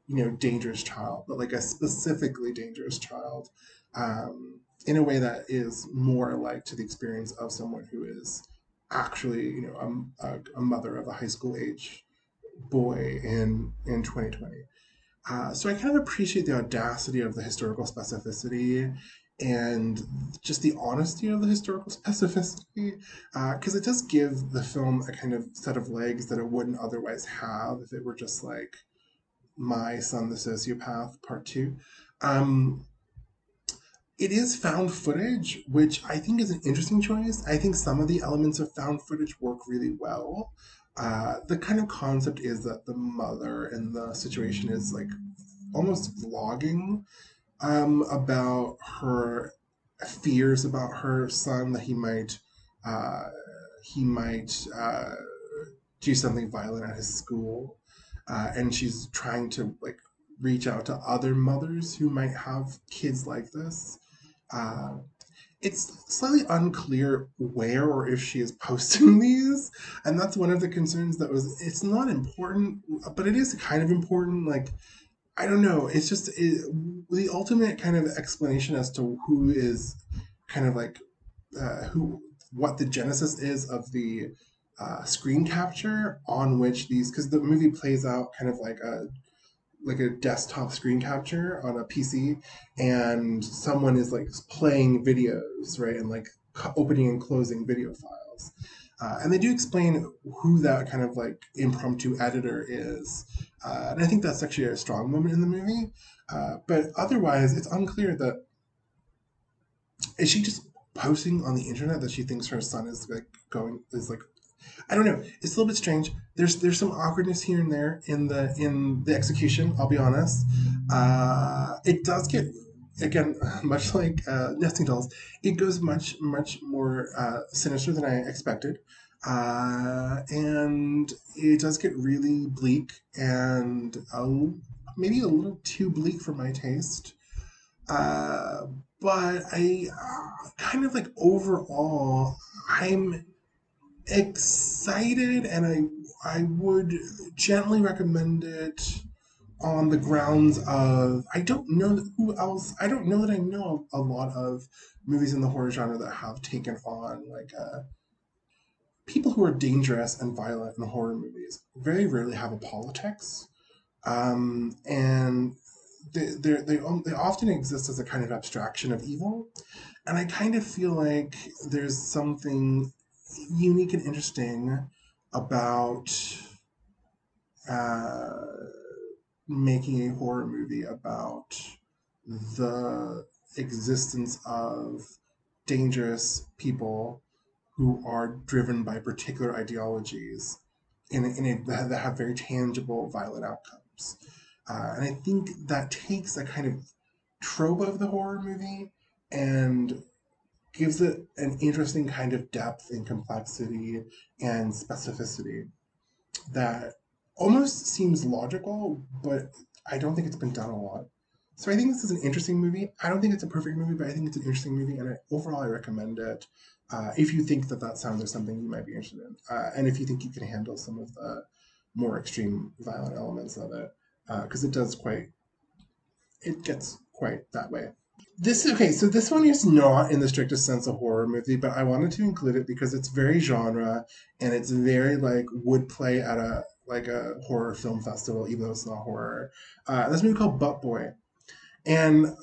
you know, dangerous child, but like a specifically dangerous child, um, in a way that is more like to the experience of someone who is actually, you know, a, a, a mother of a high school age boy in in 2020. Uh, so I kind of appreciate the audacity of the historical specificity and just the honesty of the historical specificity because uh, it does give the film a kind of set of legs that it wouldn't otherwise have if it were just like my son the sociopath part two. Um, it is found footage which i think is an interesting choice. I think some of the elements of found footage work really well. Uh, the kind of concept is that the mother in the situation is like almost vlogging um, about her fears about her son that he might uh, he might uh, do something violent at his school, uh, and she's trying to like reach out to other mothers who might have kids like this. Uh, it's slightly unclear where or if she is posting these, and that's one of the concerns that was. It's not important, but it is kind of important. Like I don't know. It's just it, the ultimate kind of explanation as to who is kind of like uh, who what the genesis is of the uh, screen capture on which these because the movie plays out kind of like a like a desktop screen capture on a PC, and someone is like playing videos, right, and like opening and closing video files. Uh, and they do explain who that kind of like impromptu editor is. Uh, and I think that's actually a strong moment in the movie. Uh, but otherwise, it's unclear that is she just posting on the internet that she thinks her son is like going is like I don't know. It's a little bit strange. There's there's some awkwardness here and there in the in the execution. I'll be honest. Uh, it does get again much like uh, nesting dolls. It goes much much more uh, sinister than I expected. Uh, and it does get really bleak and maybe a little too bleak for my taste. Uh, but I uh, kind of like overall, I'm excited and I I would gently recommend it on the grounds of I don't know who else I don't know that I know a lot of movies in the horror genre that have taken on like a people who are dangerous and violent in horror movies very rarely have a politics. Um, and they, they, they, they often exist as a kind of abstraction of evil. And I kind of feel like there's something unique and interesting about uh, making a horror movie about the existence of dangerous people who are driven by particular ideologies in, in a, that have very tangible violent outcomes. Uh, and I think that takes a kind of trope of the horror movie and gives it an interesting kind of depth and complexity and specificity that almost seems logical, but I don't think it's been done a lot. So I think this is an interesting movie. I don't think it's a perfect movie, but I think it's an interesting movie, and I, overall I recommend it uh, if you think that that sounds like something you might be interested in, uh, and if you think you can handle some of the more extreme violent elements of it, because uh, it does quite, it gets quite that way. This okay, so this one is not in the strictest sense a horror movie, but I wanted to include it because it's very genre and it's very like would play at a like a horror film festival, even though it's not horror. Uh, this movie called Butt Boy, and.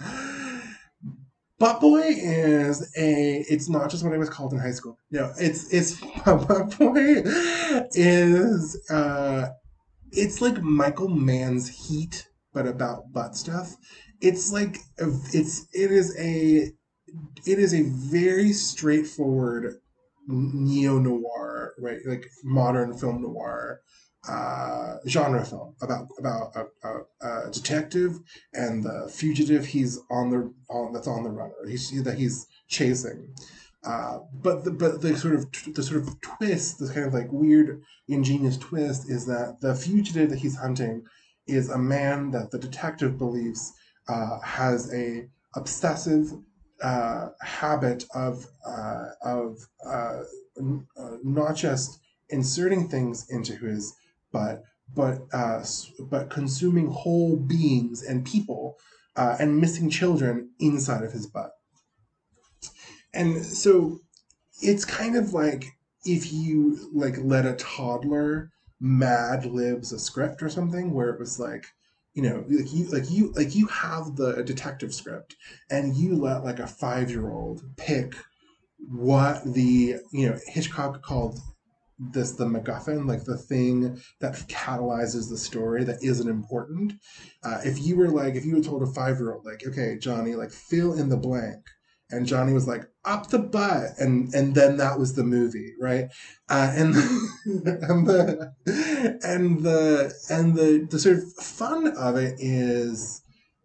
Butt Boy is a. It's not just what I was called in high school. No, it's it's Butt Boy is uh, it's like Michael Mann's Heat, but about butt stuff. It's like it's it is a it is a very straightforward neo noir, right? Like modern film noir uh, genre film about about a, a, a, detective and the fugitive he's on the on that's on the run or he's that he's chasing. Uh, but the but the sort of the sort of twist, this kind of like weird ingenious twist, is that the fugitive that he's hunting is a man that the detective believes uh, has a obsessive uh, habit of uh, of uh, uh, not just inserting things into his but but uh, but consuming whole beings and people uh, and missing children inside of his butt. And so it's kind of like if you like let a toddler Mad Libs a script or something where it was like, you know, like you like you like you have the detective script and you let like a five year old pick what the you know Hitchcock called this the MacGuffin, like the thing that catalyzes the story that isn't important. Uh, if you were like, if you had told a five year old, like, okay, Johnny, like fill in the blank, and Johnny was like, up the butt, and and then that was the movie, right? Uh, and and the and the and the the sort of fun of it is.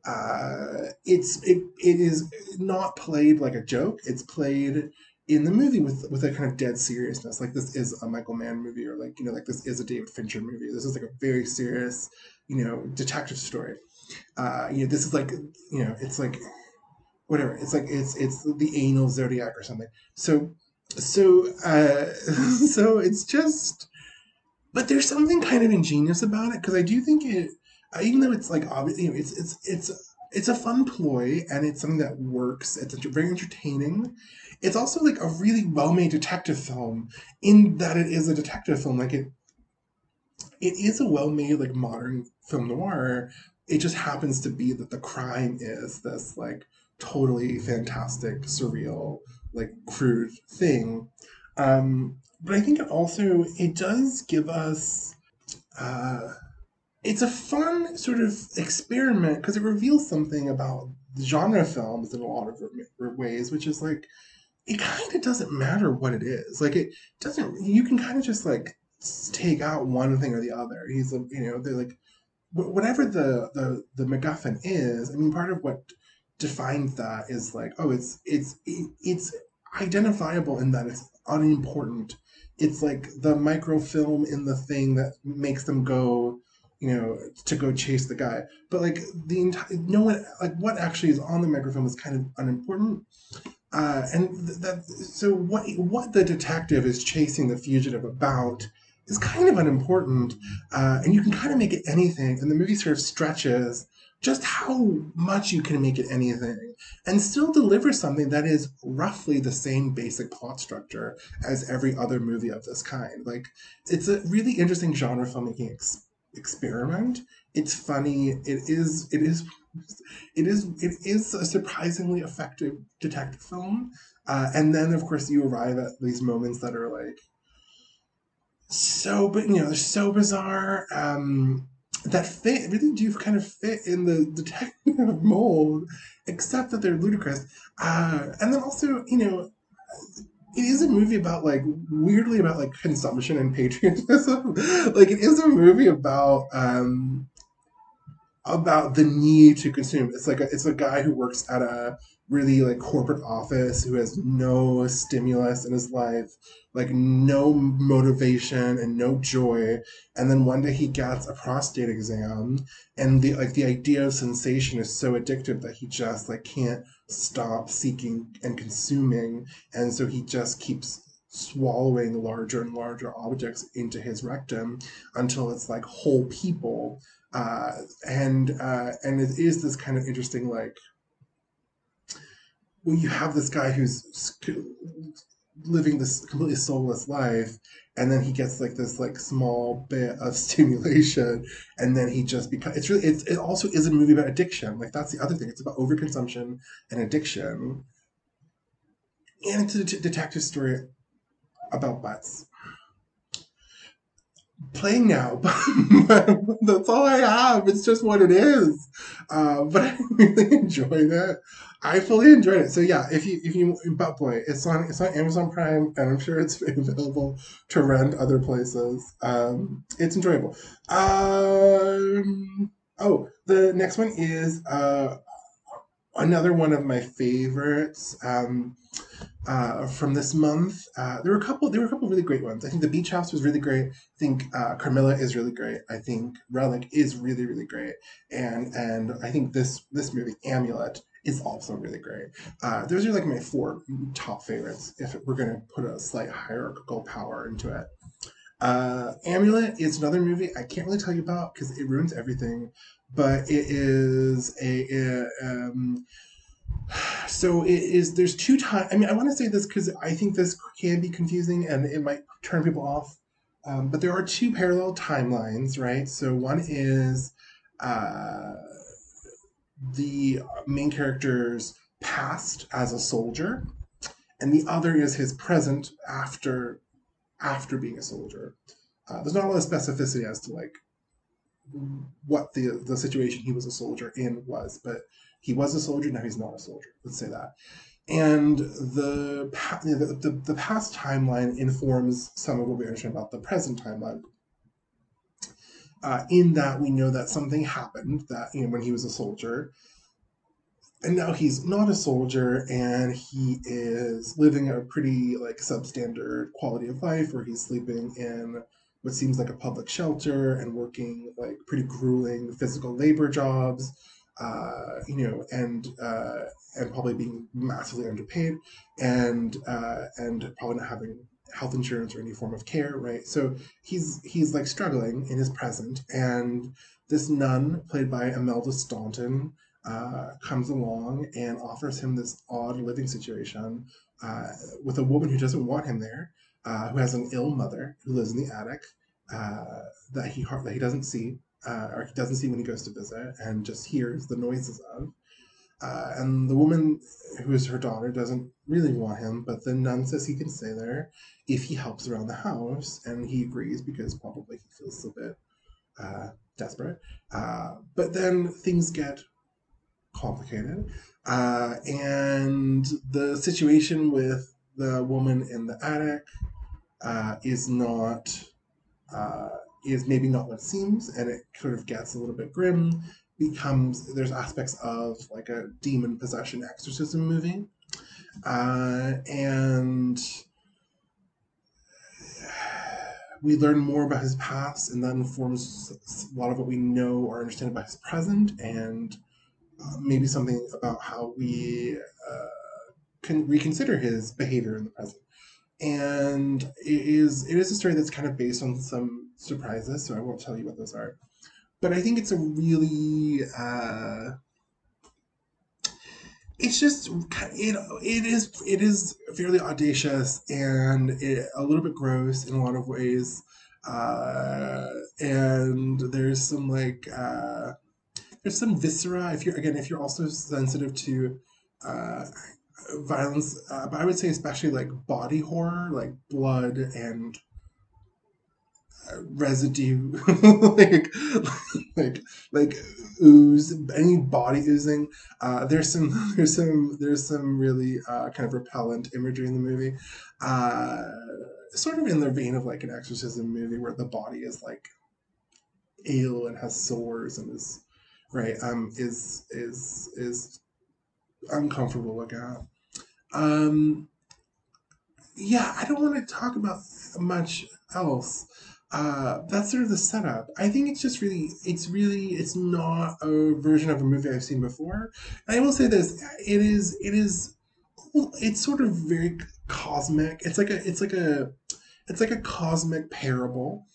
Uh, it's it, it is not played like a joke. It's played in the movie with with a kind of dead seriousness. Like this is a Michael Mann movie, or like you know, like this is a David Fincher movie. This is like a very serious, you know, detective story. Uh, you know, this is like you know, it's like whatever. It's like it's it's the anal zodiac or something. So so uh, so it's just, but there's something kind of ingenious about it because I do think it, even though it's like obviously you know, it's it's it's it's a fun ploy and it's something that works. It's very entertaining it's also like a really well-made detective film in that it is a detective film. Like it, it is a well-made like modern film noir. It just happens to be that the crime is this like totally fantastic, surreal, like crude thing. Um, but I think it also it does give us. Uh, it's a fun sort of experiment because it reveals something about genre films in a lot of ways, which is like it kind of doesn't matter what it is. Like it doesn't. You can kind of just like take out one thing or the other. He's you know they're like whatever the the the MacGuffin is. I mean, part of what defines that is like oh it's it's it's identifiable in that it's unimportant. It's like the microfilm in the thing that makes them go you know, to go chase the guy. But like the entire, no one, like what actually is on the microfilm is kind of unimportant. Uh, and that so what what the detective is chasing the fugitive about is kind of unimportant, uh, and you can kind of make it anything. And the movie sort of stretches just how much you can make it anything, and still deliver something that is roughly the same basic plot structure as every other movie of this kind. Like it's a really interesting genre filmmaking ex- experiment. It's funny. It is. It is it is it is a surprisingly effective detective film, uh, and then of course you arrive at these moments that are like so, but you know, they're so bizarre. Um, that fit really do kind of fit in the detective mold, except that they're ludicrous. Uh, and then also, you know, it is a movie about like weirdly about like consumption and patriotism. like it is a movie about um about the need to consume. It's like a, it's a guy who works at a really like corporate office who has no stimulus in his life, like no motivation and no joy. And then one day he gets a prostate exam and the like the idea of sensation is so addictive that he just like can't stop seeking and consuming. And so he just keeps swallowing larger and larger objects into his rectum until it's like whole people uh, and uh, and it is this kind of interesting like well you have this guy who's living this completely soulless life and then he gets like this like small bit of stimulation and then he just becomes it's really it's, it also is a movie about addiction. Like that's the other thing. It's about overconsumption and addiction. And it's a detective story about butts playing now, but that's all I have. It's just what it is. Uh, but I really enjoyed it. I fully enjoyed it. So yeah, if you if you Butt Boy, it's on it's on Amazon Prime, and I'm sure it's available to rent other places. Um, it's enjoyable. Um, oh, the next one is uh, another one of my favorites. Um, uh, from this month. Uh, there were a couple. There were a couple really great ones. I think the Beach House was really great. I think uh, Carmilla is really great. I think Relic is really really great. And and I think this this movie Amulet is also really great. Uh, those are like my four top favorites. If we're gonna put a slight hierarchical power into it. Uh, Amulet is another movie I can't really tell you about because it ruins everything. But it is a, a um, so it is there's two times i mean i want to say this because i think this can be confusing and it might turn people off Um, but there are two parallel timelines, right? So one is uh, the main character's past as a soldier, and the other is his present after after being a soldier. Uh, there's not a lot of specificity as to like what the the situation he was a soldier in was, but he was a soldier. Now he's not a soldier. Let's say that. And the, the, the, the past timeline informs some of what we understand about the present timeline. Uh, in that we know that something happened that you know when he was a soldier and now he's not a soldier and he is living a pretty like substandard quality of life where he's sleeping in what seems like a public shelter and working like pretty grueling physical labor jobs uh, you know and uh, and probably being massively underpaid and uh, and probably not having health insurance or any form of care, right? So he's he's like struggling in his present, and this nun, played by Imelda Staunton, uh, comes along and offers him this odd living situation uh, with a woman who doesn't want him there, uh, who has an ill mother who lives in the attic that he that he doesn't see uh, or he doesn't see when he goes to visit, and just hears the noises of. Uh, and the woman who is her daughter doesn't really want him, but the nun says he can stay there if he helps around the house, and he agrees because probably he feels a bit uh, desperate. Uh, but then things get complicated, uh, and the situation with the woman in the attic uh, is not uh, is maybe not what it seems, and it sort of gets a little bit grim becomes there's aspects of like a demon possession exorcism movie. Uh, and we learn more about his past and that informs a lot of what we know or understand about his present and uh, maybe something about how we uh, can reconsider his behavior in the present. And it is it is a story that's kind of based on some surprises so i won't tell you what those are. But I think it's a really uh, it's just it it is it is fairly audacious and it, a little bit gross in a lot of ways uh, and there's some like uh, there's some viscera if you're again if you're also sensitive to uh, violence uh, but I would say especially like body horror like blood and residue like like like ooze any body oozing uh, there's some there's some there's some really uh, kind of repellent imagery in the movie uh, sort of in the vein of like an exorcism movie where the body is like ill and has sores and is right um is is is uncomfortable look at. Um yeah i don't want to talk about much else uh, that's sort of the setup. I think it's just really, it's really, it's not a version of a movie I've seen before. And I will say this: it is, it is, it's sort of very cosmic. It's like a, it's like a, it's like a cosmic parable.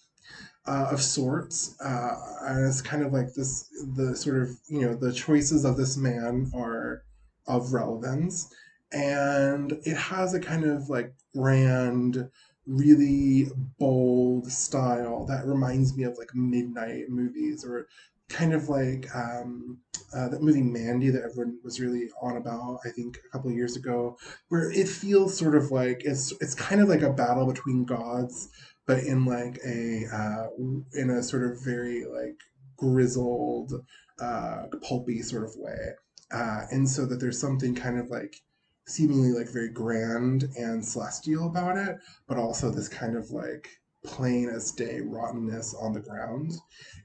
Uh, of sorts, uh, and it's kind of like this. The sort of you know the choices of this man are of relevance, and it has a kind of like grand really bold style that reminds me of like midnight movies or kind of like um, uh, that movie Mandy that everyone was really on about. I think a couple years ago, where it feels sort of like it's it's kind of like a battle between gods, but in like a uh, in a sort of very like grizzled, uh, pulpy sort of way, uh, and so that there's something kind of like seemingly like very grand and celestial about it, but also this kind of like plain as day rottenness on the ground.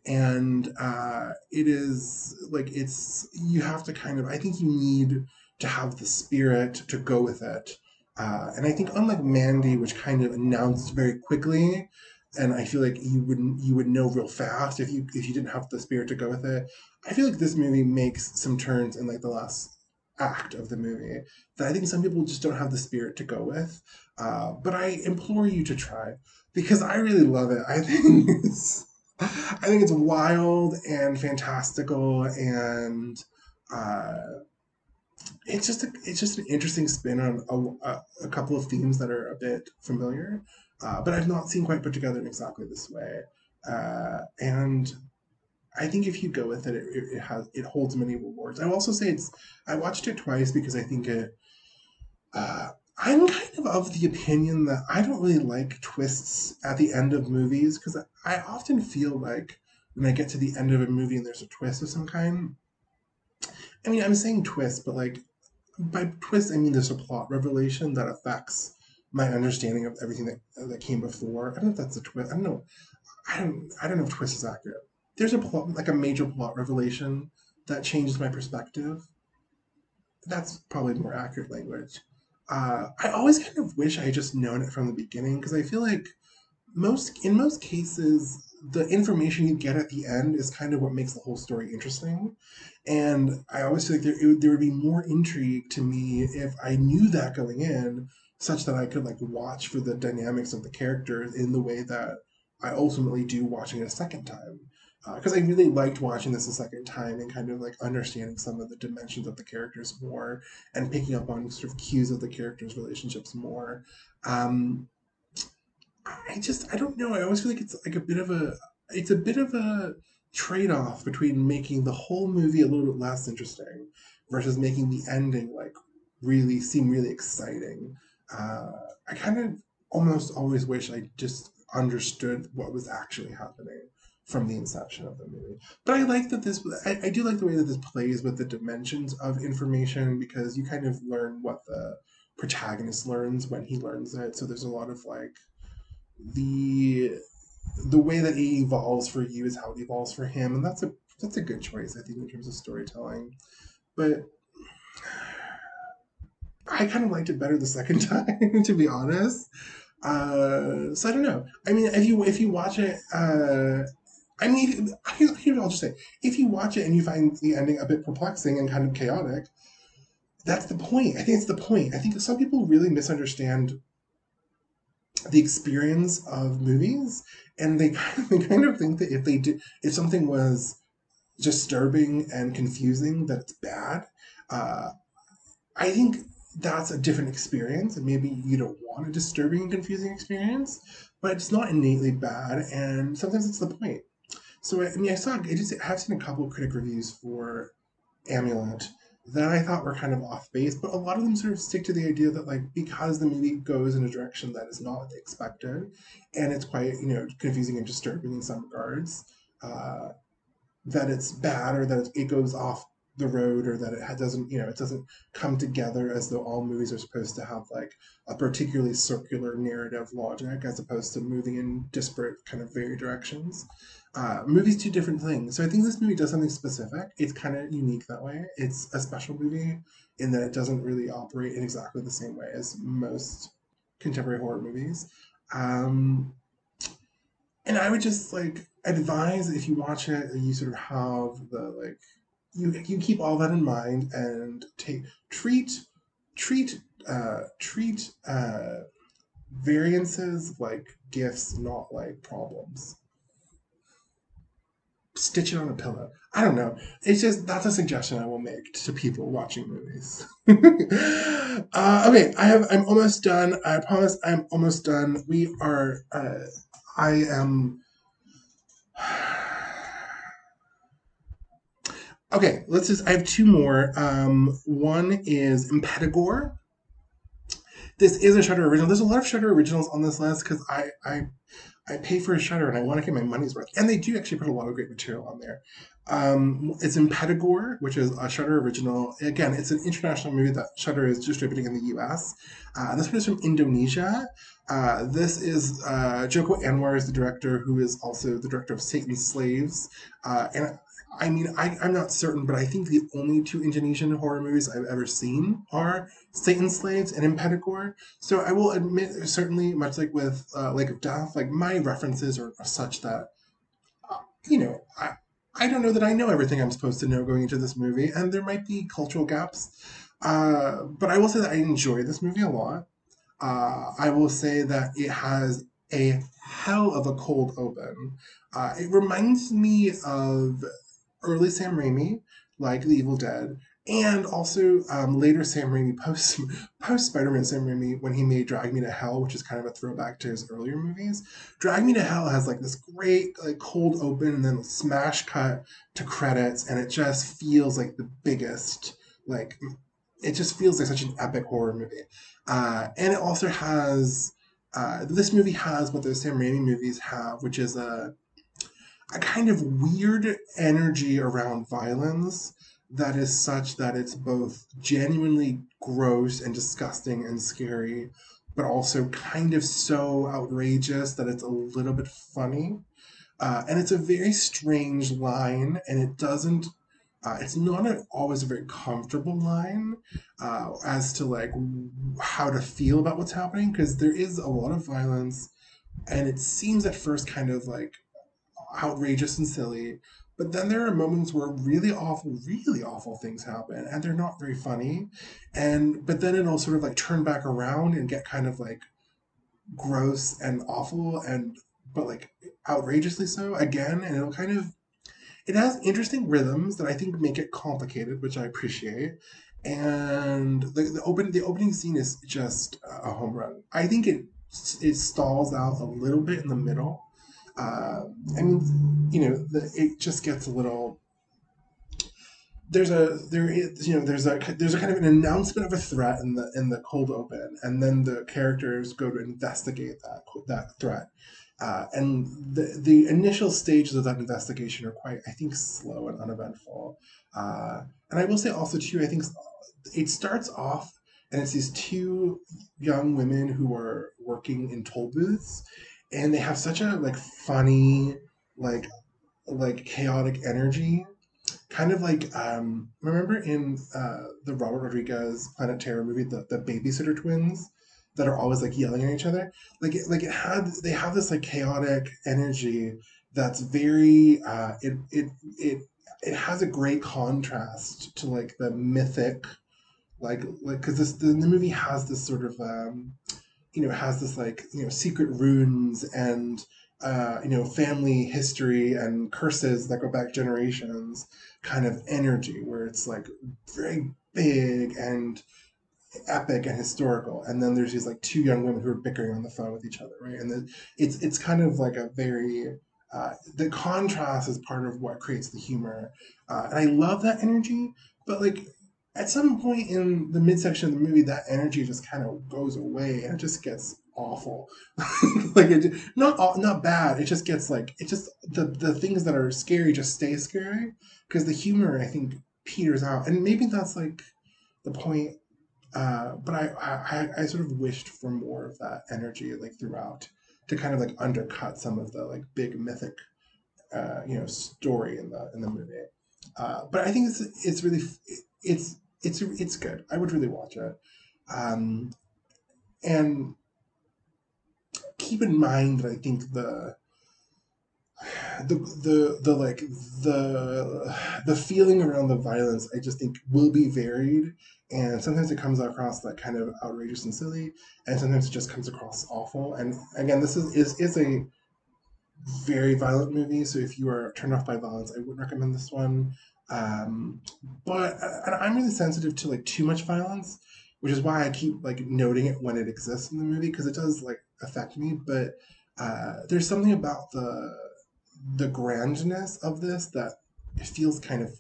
And uh, it is like it's you have to kind of I think you need to have the spirit to go with it. Uh, and I think unlike Mandy, which kind of announced very quickly, and I feel like you wouldn't you would know real fast if you if you didn't have the spirit to go with it. I feel like this movie makes some turns in like the last act of the movie that I think some people just don't have the spirit to go with. Uh, but I implore you to try because I really love it. I think it's, I think it's wild and fantastical and uh, it's just a, it's just an interesting spin on a, a, couple of themes that are a bit familiar, uh, but I've not seen quite put together in exactly this way. Uh, and I think if you go with it, it, it, has it holds many rewards. I will also say it's I watched it twice because I think it. Uh, I'm kind of of the opinion that I don't really like twists at the end of movies because I, often feel like when I get to the end of a movie and there's a twist of some kind. I mean, I'm saying twist, but like by twist, I mean there's a plot revelation that affects my understanding of everything that that came before. I don't know if that's a twist. I don't know. I don't. I don't know if twist is accurate. There's a plot, like a major plot revelation that changes my perspective. That's probably more accurate language. Uh, I always kind of wish I had just known it from the beginning because I feel like most in most cases the information you get at the end is kind of what makes the whole story interesting. And I always feel like there, it, there would be more intrigue to me if I knew that going in, such that I could like watch for the dynamics of the characters in the way that I ultimately do watching it a second time. Because uh, I really liked watching this a second time and kind of like understanding some of the dimensions of the characters more and picking up on sort of cues of the characters' relationships more. Um, I just I don't know. I always feel like it's like a bit of a it's a bit of a trade off between making the whole movie a little bit less interesting versus making the ending like really seem really exciting. Uh, I kind of almost always wish I just understood what was actually happening from the inception of the movie. But I like that this, I, I, do like the way that this plays with the dimensions of information because you kind of learn what the protagonist learns when he learns it. So there's a lot of like the the way that he evolves for you is how it evolves for him, and that's a that's a good choice, I think, in terms of storytelling. But I kind of liked it better the second time, to be honest. Uh, so I don't know. I mean, if you if you watch it, uh, I mean, here's, what I'll just say: if you watch it and you find the ending a bit perplexing and kind of chaotic, that's the point. I think it's the point. I think some people really misunderstand the experience of movies and they kind of, they kind of think that if they if something was disturbing and confusing that it's bad uh, i think that's a different experience and maybe you don't want a disturbing and confusing experience but it's not innately bad and sometimes it's the point so i mean i saw i just have seen a couple of critic reviews for amulet that I thought were kind of off base, but a lot of them sort of stick to the idea that like because the movie goes in a direction that is not expected, and it's quite you know confusing and disturbing in some regards, uh, that it's bad or that it goes off the road or that it doesn't you know it doesn't come together as though all movies are supposed to have like a particularly circular narrative logic as opposed to moving in disparate kind of very directions uh, movies do different things. So I think this movie does something specific. It's kind of unique that way. It's a special movie in that it doesn't really operate in exactly the same way as most contemporary horror movies. Um, and I would just like advise if you watch it, you sort of have the like you you keep all that in mind and take treat treat uh, treat uh, variances like gifts, not like problems stitch it on a pillow. I don't know. It's just that's a suggestion I will make to people watching movies. uh, okay, I have. I'm almost done. I promise. I'm almost done. We are. Uh, I am. Okay, let's just. I have two more. Um, one is Impetigore. This is a Shudder original. There's a lot of Shudder originals on this list because I, I I pay for a Shudder and I want to get my money's worth. And they do actually put a lot of great material on there. Um, it's Impetigore, which is a Shudder original. Again, it's an international movie that Shudder is distributing in the U.S. Uh, this one is from Indonesia. Uh, this is uh, Joko Anwar is the director, who is also the director of Satan's Slaves. Uh, and I mean, I, I'm not certain, but I think the only two Indonesian horror movies I've ever seen are Satan's Slaves and Impetigore. So I will admit, certainly, much like with uh, Lake of Death, like my references are, are such that, uh, you know, I, I don't know that I know everything I'm supposed to know going into this movie, and there might be cultural gaps. Uh, but I will say that I enjoy this movie a lot. Uh, I will say that it has a hell of a cold open. Uh, it reminds me of early Sam Raimi, like The Evil Dead, and also um, later Sam Raimi post post Spider Man Sam Raimi when he made Drag Me to Hell, which is kind of a throwback to his earlier movies. Drag Me to Hell has like this great like cold open and then smash cut to credits, and it just feels like the biggest like it just feels like such an epic horror movie. Uh, and it also has uh, this movie has what those Sam Raimi movies have, which is a a kind of weird energy around violence that is such that it's both genuinely gross and disgusting and scary, but also kind of so outrageous that it's a little bit funny. Uh, and it's a very strange line, and it doesn't. Uh, it's not a, always a very comfortable line uh, as to like how to feel about what's happening because there is a lot of violence, and it seems at first kind of like outrageous and silly, but then there are moments where really awful, really awful things happen, and they're not very funny. And but then it'll sort of like turn back around and get kind of like gross and awful and but like outrageously so again, and it'll kind of it has interesting rhythms that I think make it complicated, which I appreciate. And the, the open the opening scene is just a home run. I think it it stalls out a little bit in the middle uh, I mean, you know, the, it just gets a little. There's a there is you know there's a there's a kind of an announcement of a threat in the in the cold open, and then the characters go to investigate that that threat. Uh, and the the initial stages of that investigation are quite, I think, slow and uneventful. Uh, and I will say also too, I think it starts off and it's these two young women who are working in toll booths, and they have such a like funny, like like chaotic energy. Kind of like um remember in uh the Robert Rodriguez Planet Terror movie, the, the babysitter twins that are always like yelling at each other. Like it like it had they have this like chaotic energy that's very uh it it it it has a great contrast to like the mythic like like because this the, the movie has this sort of um you know has this like you know secret runes and uh, you know family history and curses that go back generations kind of energy where it's like very big and epic and historical. And then there's these like two young women who are bickering on the phone with each other right? And it's it's kind of like a very uh, the contrast is part of what creates the humor. Uh, and i love that energy but like at some point in the midsection of the movie, that energy just kind of goes away and it just gets awful. like it, not not bad. It just gets like it just the the things that are scary just stay scary because the humor I think peters out, and maybe that's like the point. Uh, but I, I I sort of wished for more of that energy like throughout to kind of like undercut some of the like big mythic uh, you know story in the in the movie. Uh, but I think it's it's really it's it's it's good. I would really watch it. Um, and keep in mind that I think the the the the like the the feeling around the violence I just think will be varied and sometimes it comes across like kind of outrageous and silly and sometimes it just comes across awful and again this is is, is a very violent movie so if you are turned off by violence I would recommend this one um, but I'm really sensitive to like too much violence, which is why I keep like noting it when it exists in the movie because it does like affect me. But uh, there's something about the the grandness of this that it feels kind of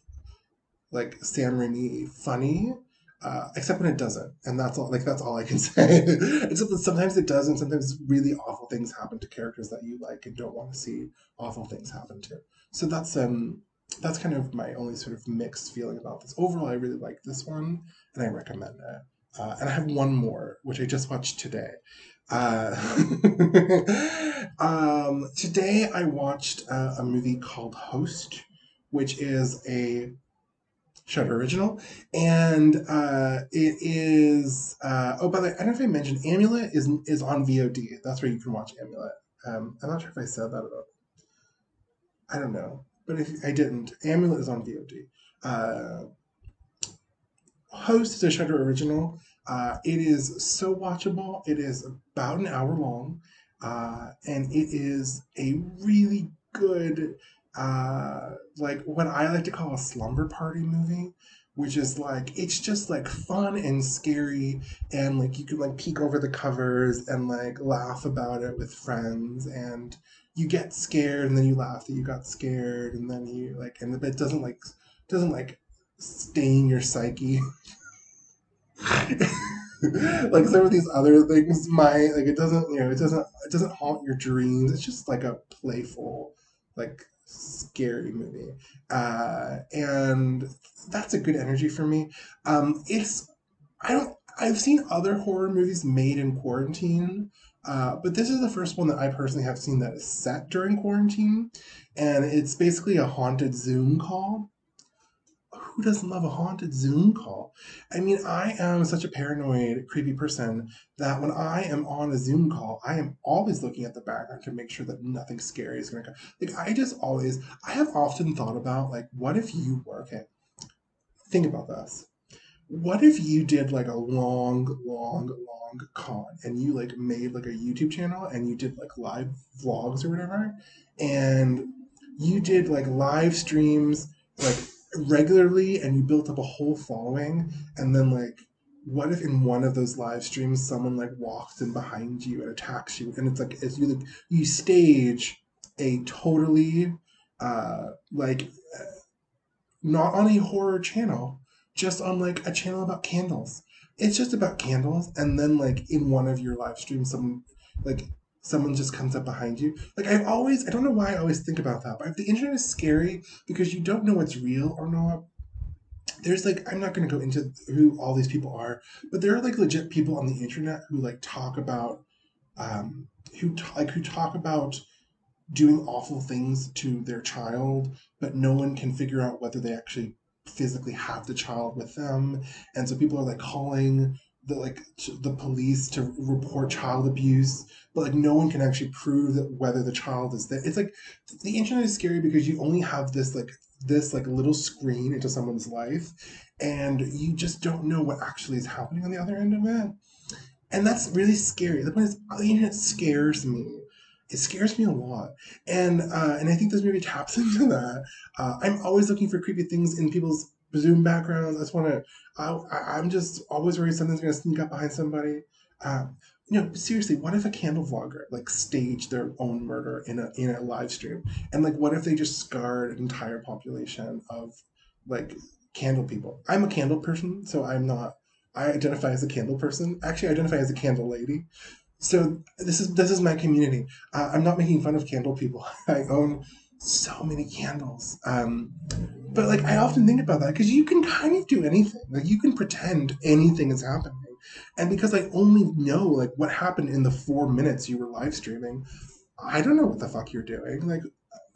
like Sam Raimi funny, uh, except when it doesn't, and that's all. Like that's all I can say. except that sometimes it does, and sometimes really awful things happen to characters that you like and don't want to see awful things happen to. So that's um that's kind of my only sort of mixed feeling about this. Overall, I really like this one, and I recommend it. Uh, and I have one more, which I just watched today. Uh, um, today, I watched uh, a movie called Host, which is a Shudder original, and uh, it is. Uh, oh, by the way, I don't know if I mentioned Amulet is is on VOD. That's where you can watch Amulet. Um, I'm not sure if I said that. I don't know but if I didn't, Amulet is on VOD. Uh, Host is a Shudder original. Uh, it is so watchable. It is about an hour long, uh, and it is a really good, uh, like what I like to call a slumber party movie, which is like it's just like fun and scary and like you can like peek over the covers and like laugh about it with friends and you get scared and then you laugh that you got scared and then you like and it doesn't like doesn't like stain your psyche. Like some of these other things might like it doesn't you know it doesn't it doesn't haunt your dreams. It's just like a playful like scary movie. Uh and that's a good energy for me. Um it's i don't i've seen other horror movies made in quarantine uh, but this is the first one that I personally have seen that is set during quarantine, and it's basically a haunted Zoom call who doesn't love a haunted Zoom call? I mean, I am such a paranoid, creepy person that when I am on a Zoom call, I am always looking at the background to make sure that nothing scary is going to come. Like, I just always, I have often thought about, like, what if you were, okay, think about this. What if you did like a long, long, long con and you like made like a YouTube channel and you did like live vlogs or whatever and you did like live streams like regularly and you built up a whole following and then like what if in one of those live streams someone like walks in behind you and attacks you and it's like as you like you stage a totally uh like not on a horror channel just on like a channel about candles it's just about candles and then like in one of your live streams some like someone just comes up behind you. Like I've always, I don't know why I always think about that, but the internet is scary because you don't know what's real or not. There's like, I'm not going to go into who all these people are, but there are like legit people on the internet who like talk about, um, who t- like who talk about doing awful things to their child, but no one can figure out whether they actually physically have the child with them, and so people are like calling the like the police to report child abuse but like no one can actually prove that whether the child is there. It's like the internet is scary because you only have this like this like little screen into someone's life and you just don't know what actually is happening on the other end of it. And that's really scary. The point is the internet scares me it scares me a lot and uh, and i think this movie taps into that uh, i'm always looking for creepy things in people's Zoom backgrounds. I just want to. I, am just always worried something's going to sneak up behind somebody. Um, you know, seriously, what if a candle vlogger like staged their own murder in a in a live stream? And like, what if they just scarred an entire population of like candle people? I'm a candle person, so I'm not. I identify as a candle person. Actually, I identify as a candle lady. So this is this is my community. Uh, I'm not making fun of candle people. I own so many candles. Um, but like I often think about that because you can kind of do anything. Like you can pretend anything is happening. And because I only know like what happened in the four minutes you were live streaming, I don't know what the fuck you're doing. Like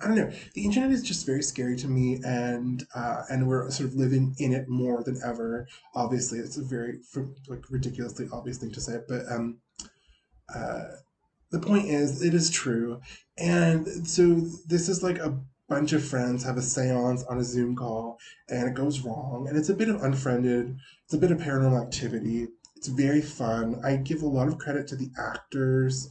I don't know. The internet is just very scary to me, and uh, and we're sort of living in it more than ever. Obviously, it's a very like ridiculously obvious thing to say, but um, uh, the point is, it is true, and so this is like a bunch of friends have a seance on a Zoom call and it goes wrong. And it's a bit of unfriended, it's a bit of paranormal activity. It's very fun. I give a lot of credit to the actors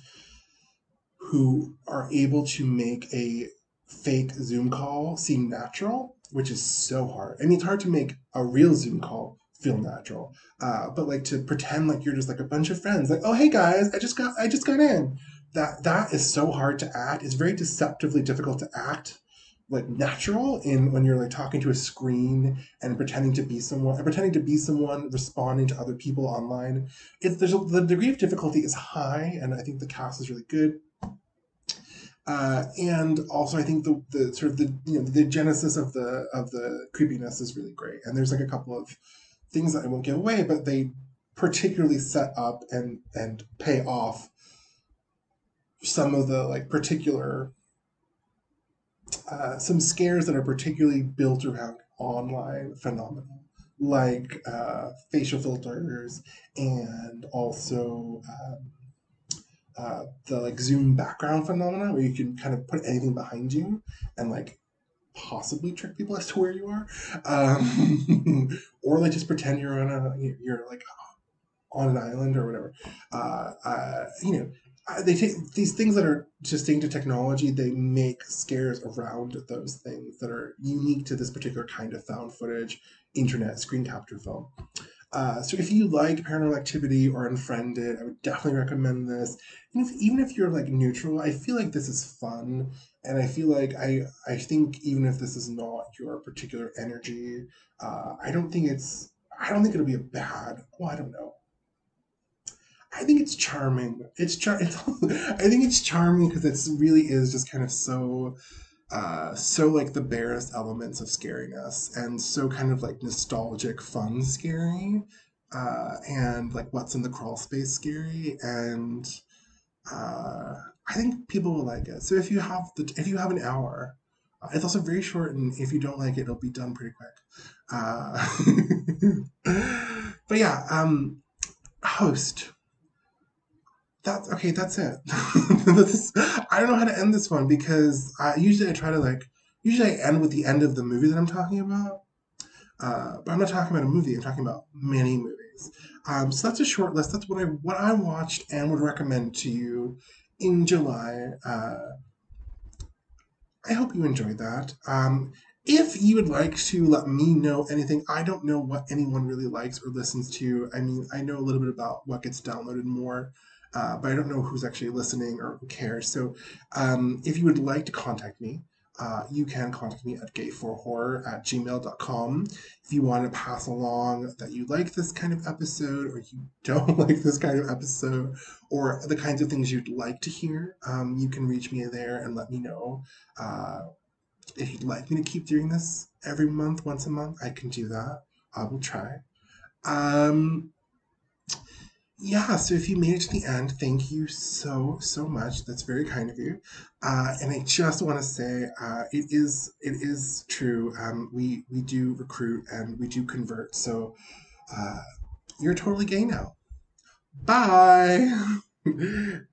who are able to make a fake Zoom call seem natural, which is so hard. I mean, it's hard to make a real Zoom call feel natural, uh, but like to pretend like you're just like a bunch of friends, like, oh hey guys, I just got I just got in. That that is so hard to act. It's very deceptively difficult to act like natural in when you're like talking to a screen and pretending to be someone and pretending to be someone responding to other people online it's there's a, the degree of difficulty is high and i think the cast is really good uh, and also i think the, the sort of the you know the genesis of the of the creepiness is really great and there's like a couple of things that i won't give away but they particularly set up and and pay off some of the like particular uh, some scares that are particularly built around online phenomena like uh, facial filters and also um, uh, the like zoom background phenomena where you can kind of put anything behind you and like possibly trick people as to where you are um, or like just pretend you're on a you're like on an island or whatever uh, uh, you know they take these things that are distinct to technology they make scares around those things that are unique to this particular kind of found footage internet screen capture film. Uh, so if you like Paranormal Activity or Unfriended, I would definitely recommend this. Even if, even if you're like neutral, I feel like this is fun, and I feel like I I think even if this is not your particular energy, uh, I don't think it's I don't think it'll be a bad. Well, I don't know. I think it's charming. It's char. It's, I think it's charming because it really is just kind of so uh, so like the barest elements of scariness, and so kind of like nostalgic fun scary uh, and like what's in the crawl space scary and uh, i think people will like it so if you have the if you have an hour uh, it's also very short and if you don't like it it'll be done pretty quick uh, but yeah um host that's okay. That's it. I don't know how to end this one because I, usually I try to like usually I end with the end of the movie that I'm talking about. Uh, but I'm not talking about a movie. I'm talking about many movies. Um, so that's a short list. That's what I what I watched and would recommend to you in July. Uh, I hope you enjoyed that. Um, if you would like to let me know anything, I don't know what anyone really likes or listens to. I mean, I know a little bit about what gets downloaded more uh, but I don't know who's actually listening or who cares. So um, if you would like to contact me, uh, you can contact me at gay4horror at gmail.com. If you want to pass along that you like this kind of episode or you don't like this kind of episode or the kinds of things you'd like to hear, um, you can reach me there and let me know. Uh, if you'd like me to keep doing this every month, once a month, I can do that. I will try. Um, yeah, so if you made it to the end, thank you so so much. That's very kind of you. Uh, and I just want to say, uh, it is it is true. Um, we we do recruit and we do convert. So uh, you're totally gay now. Bye.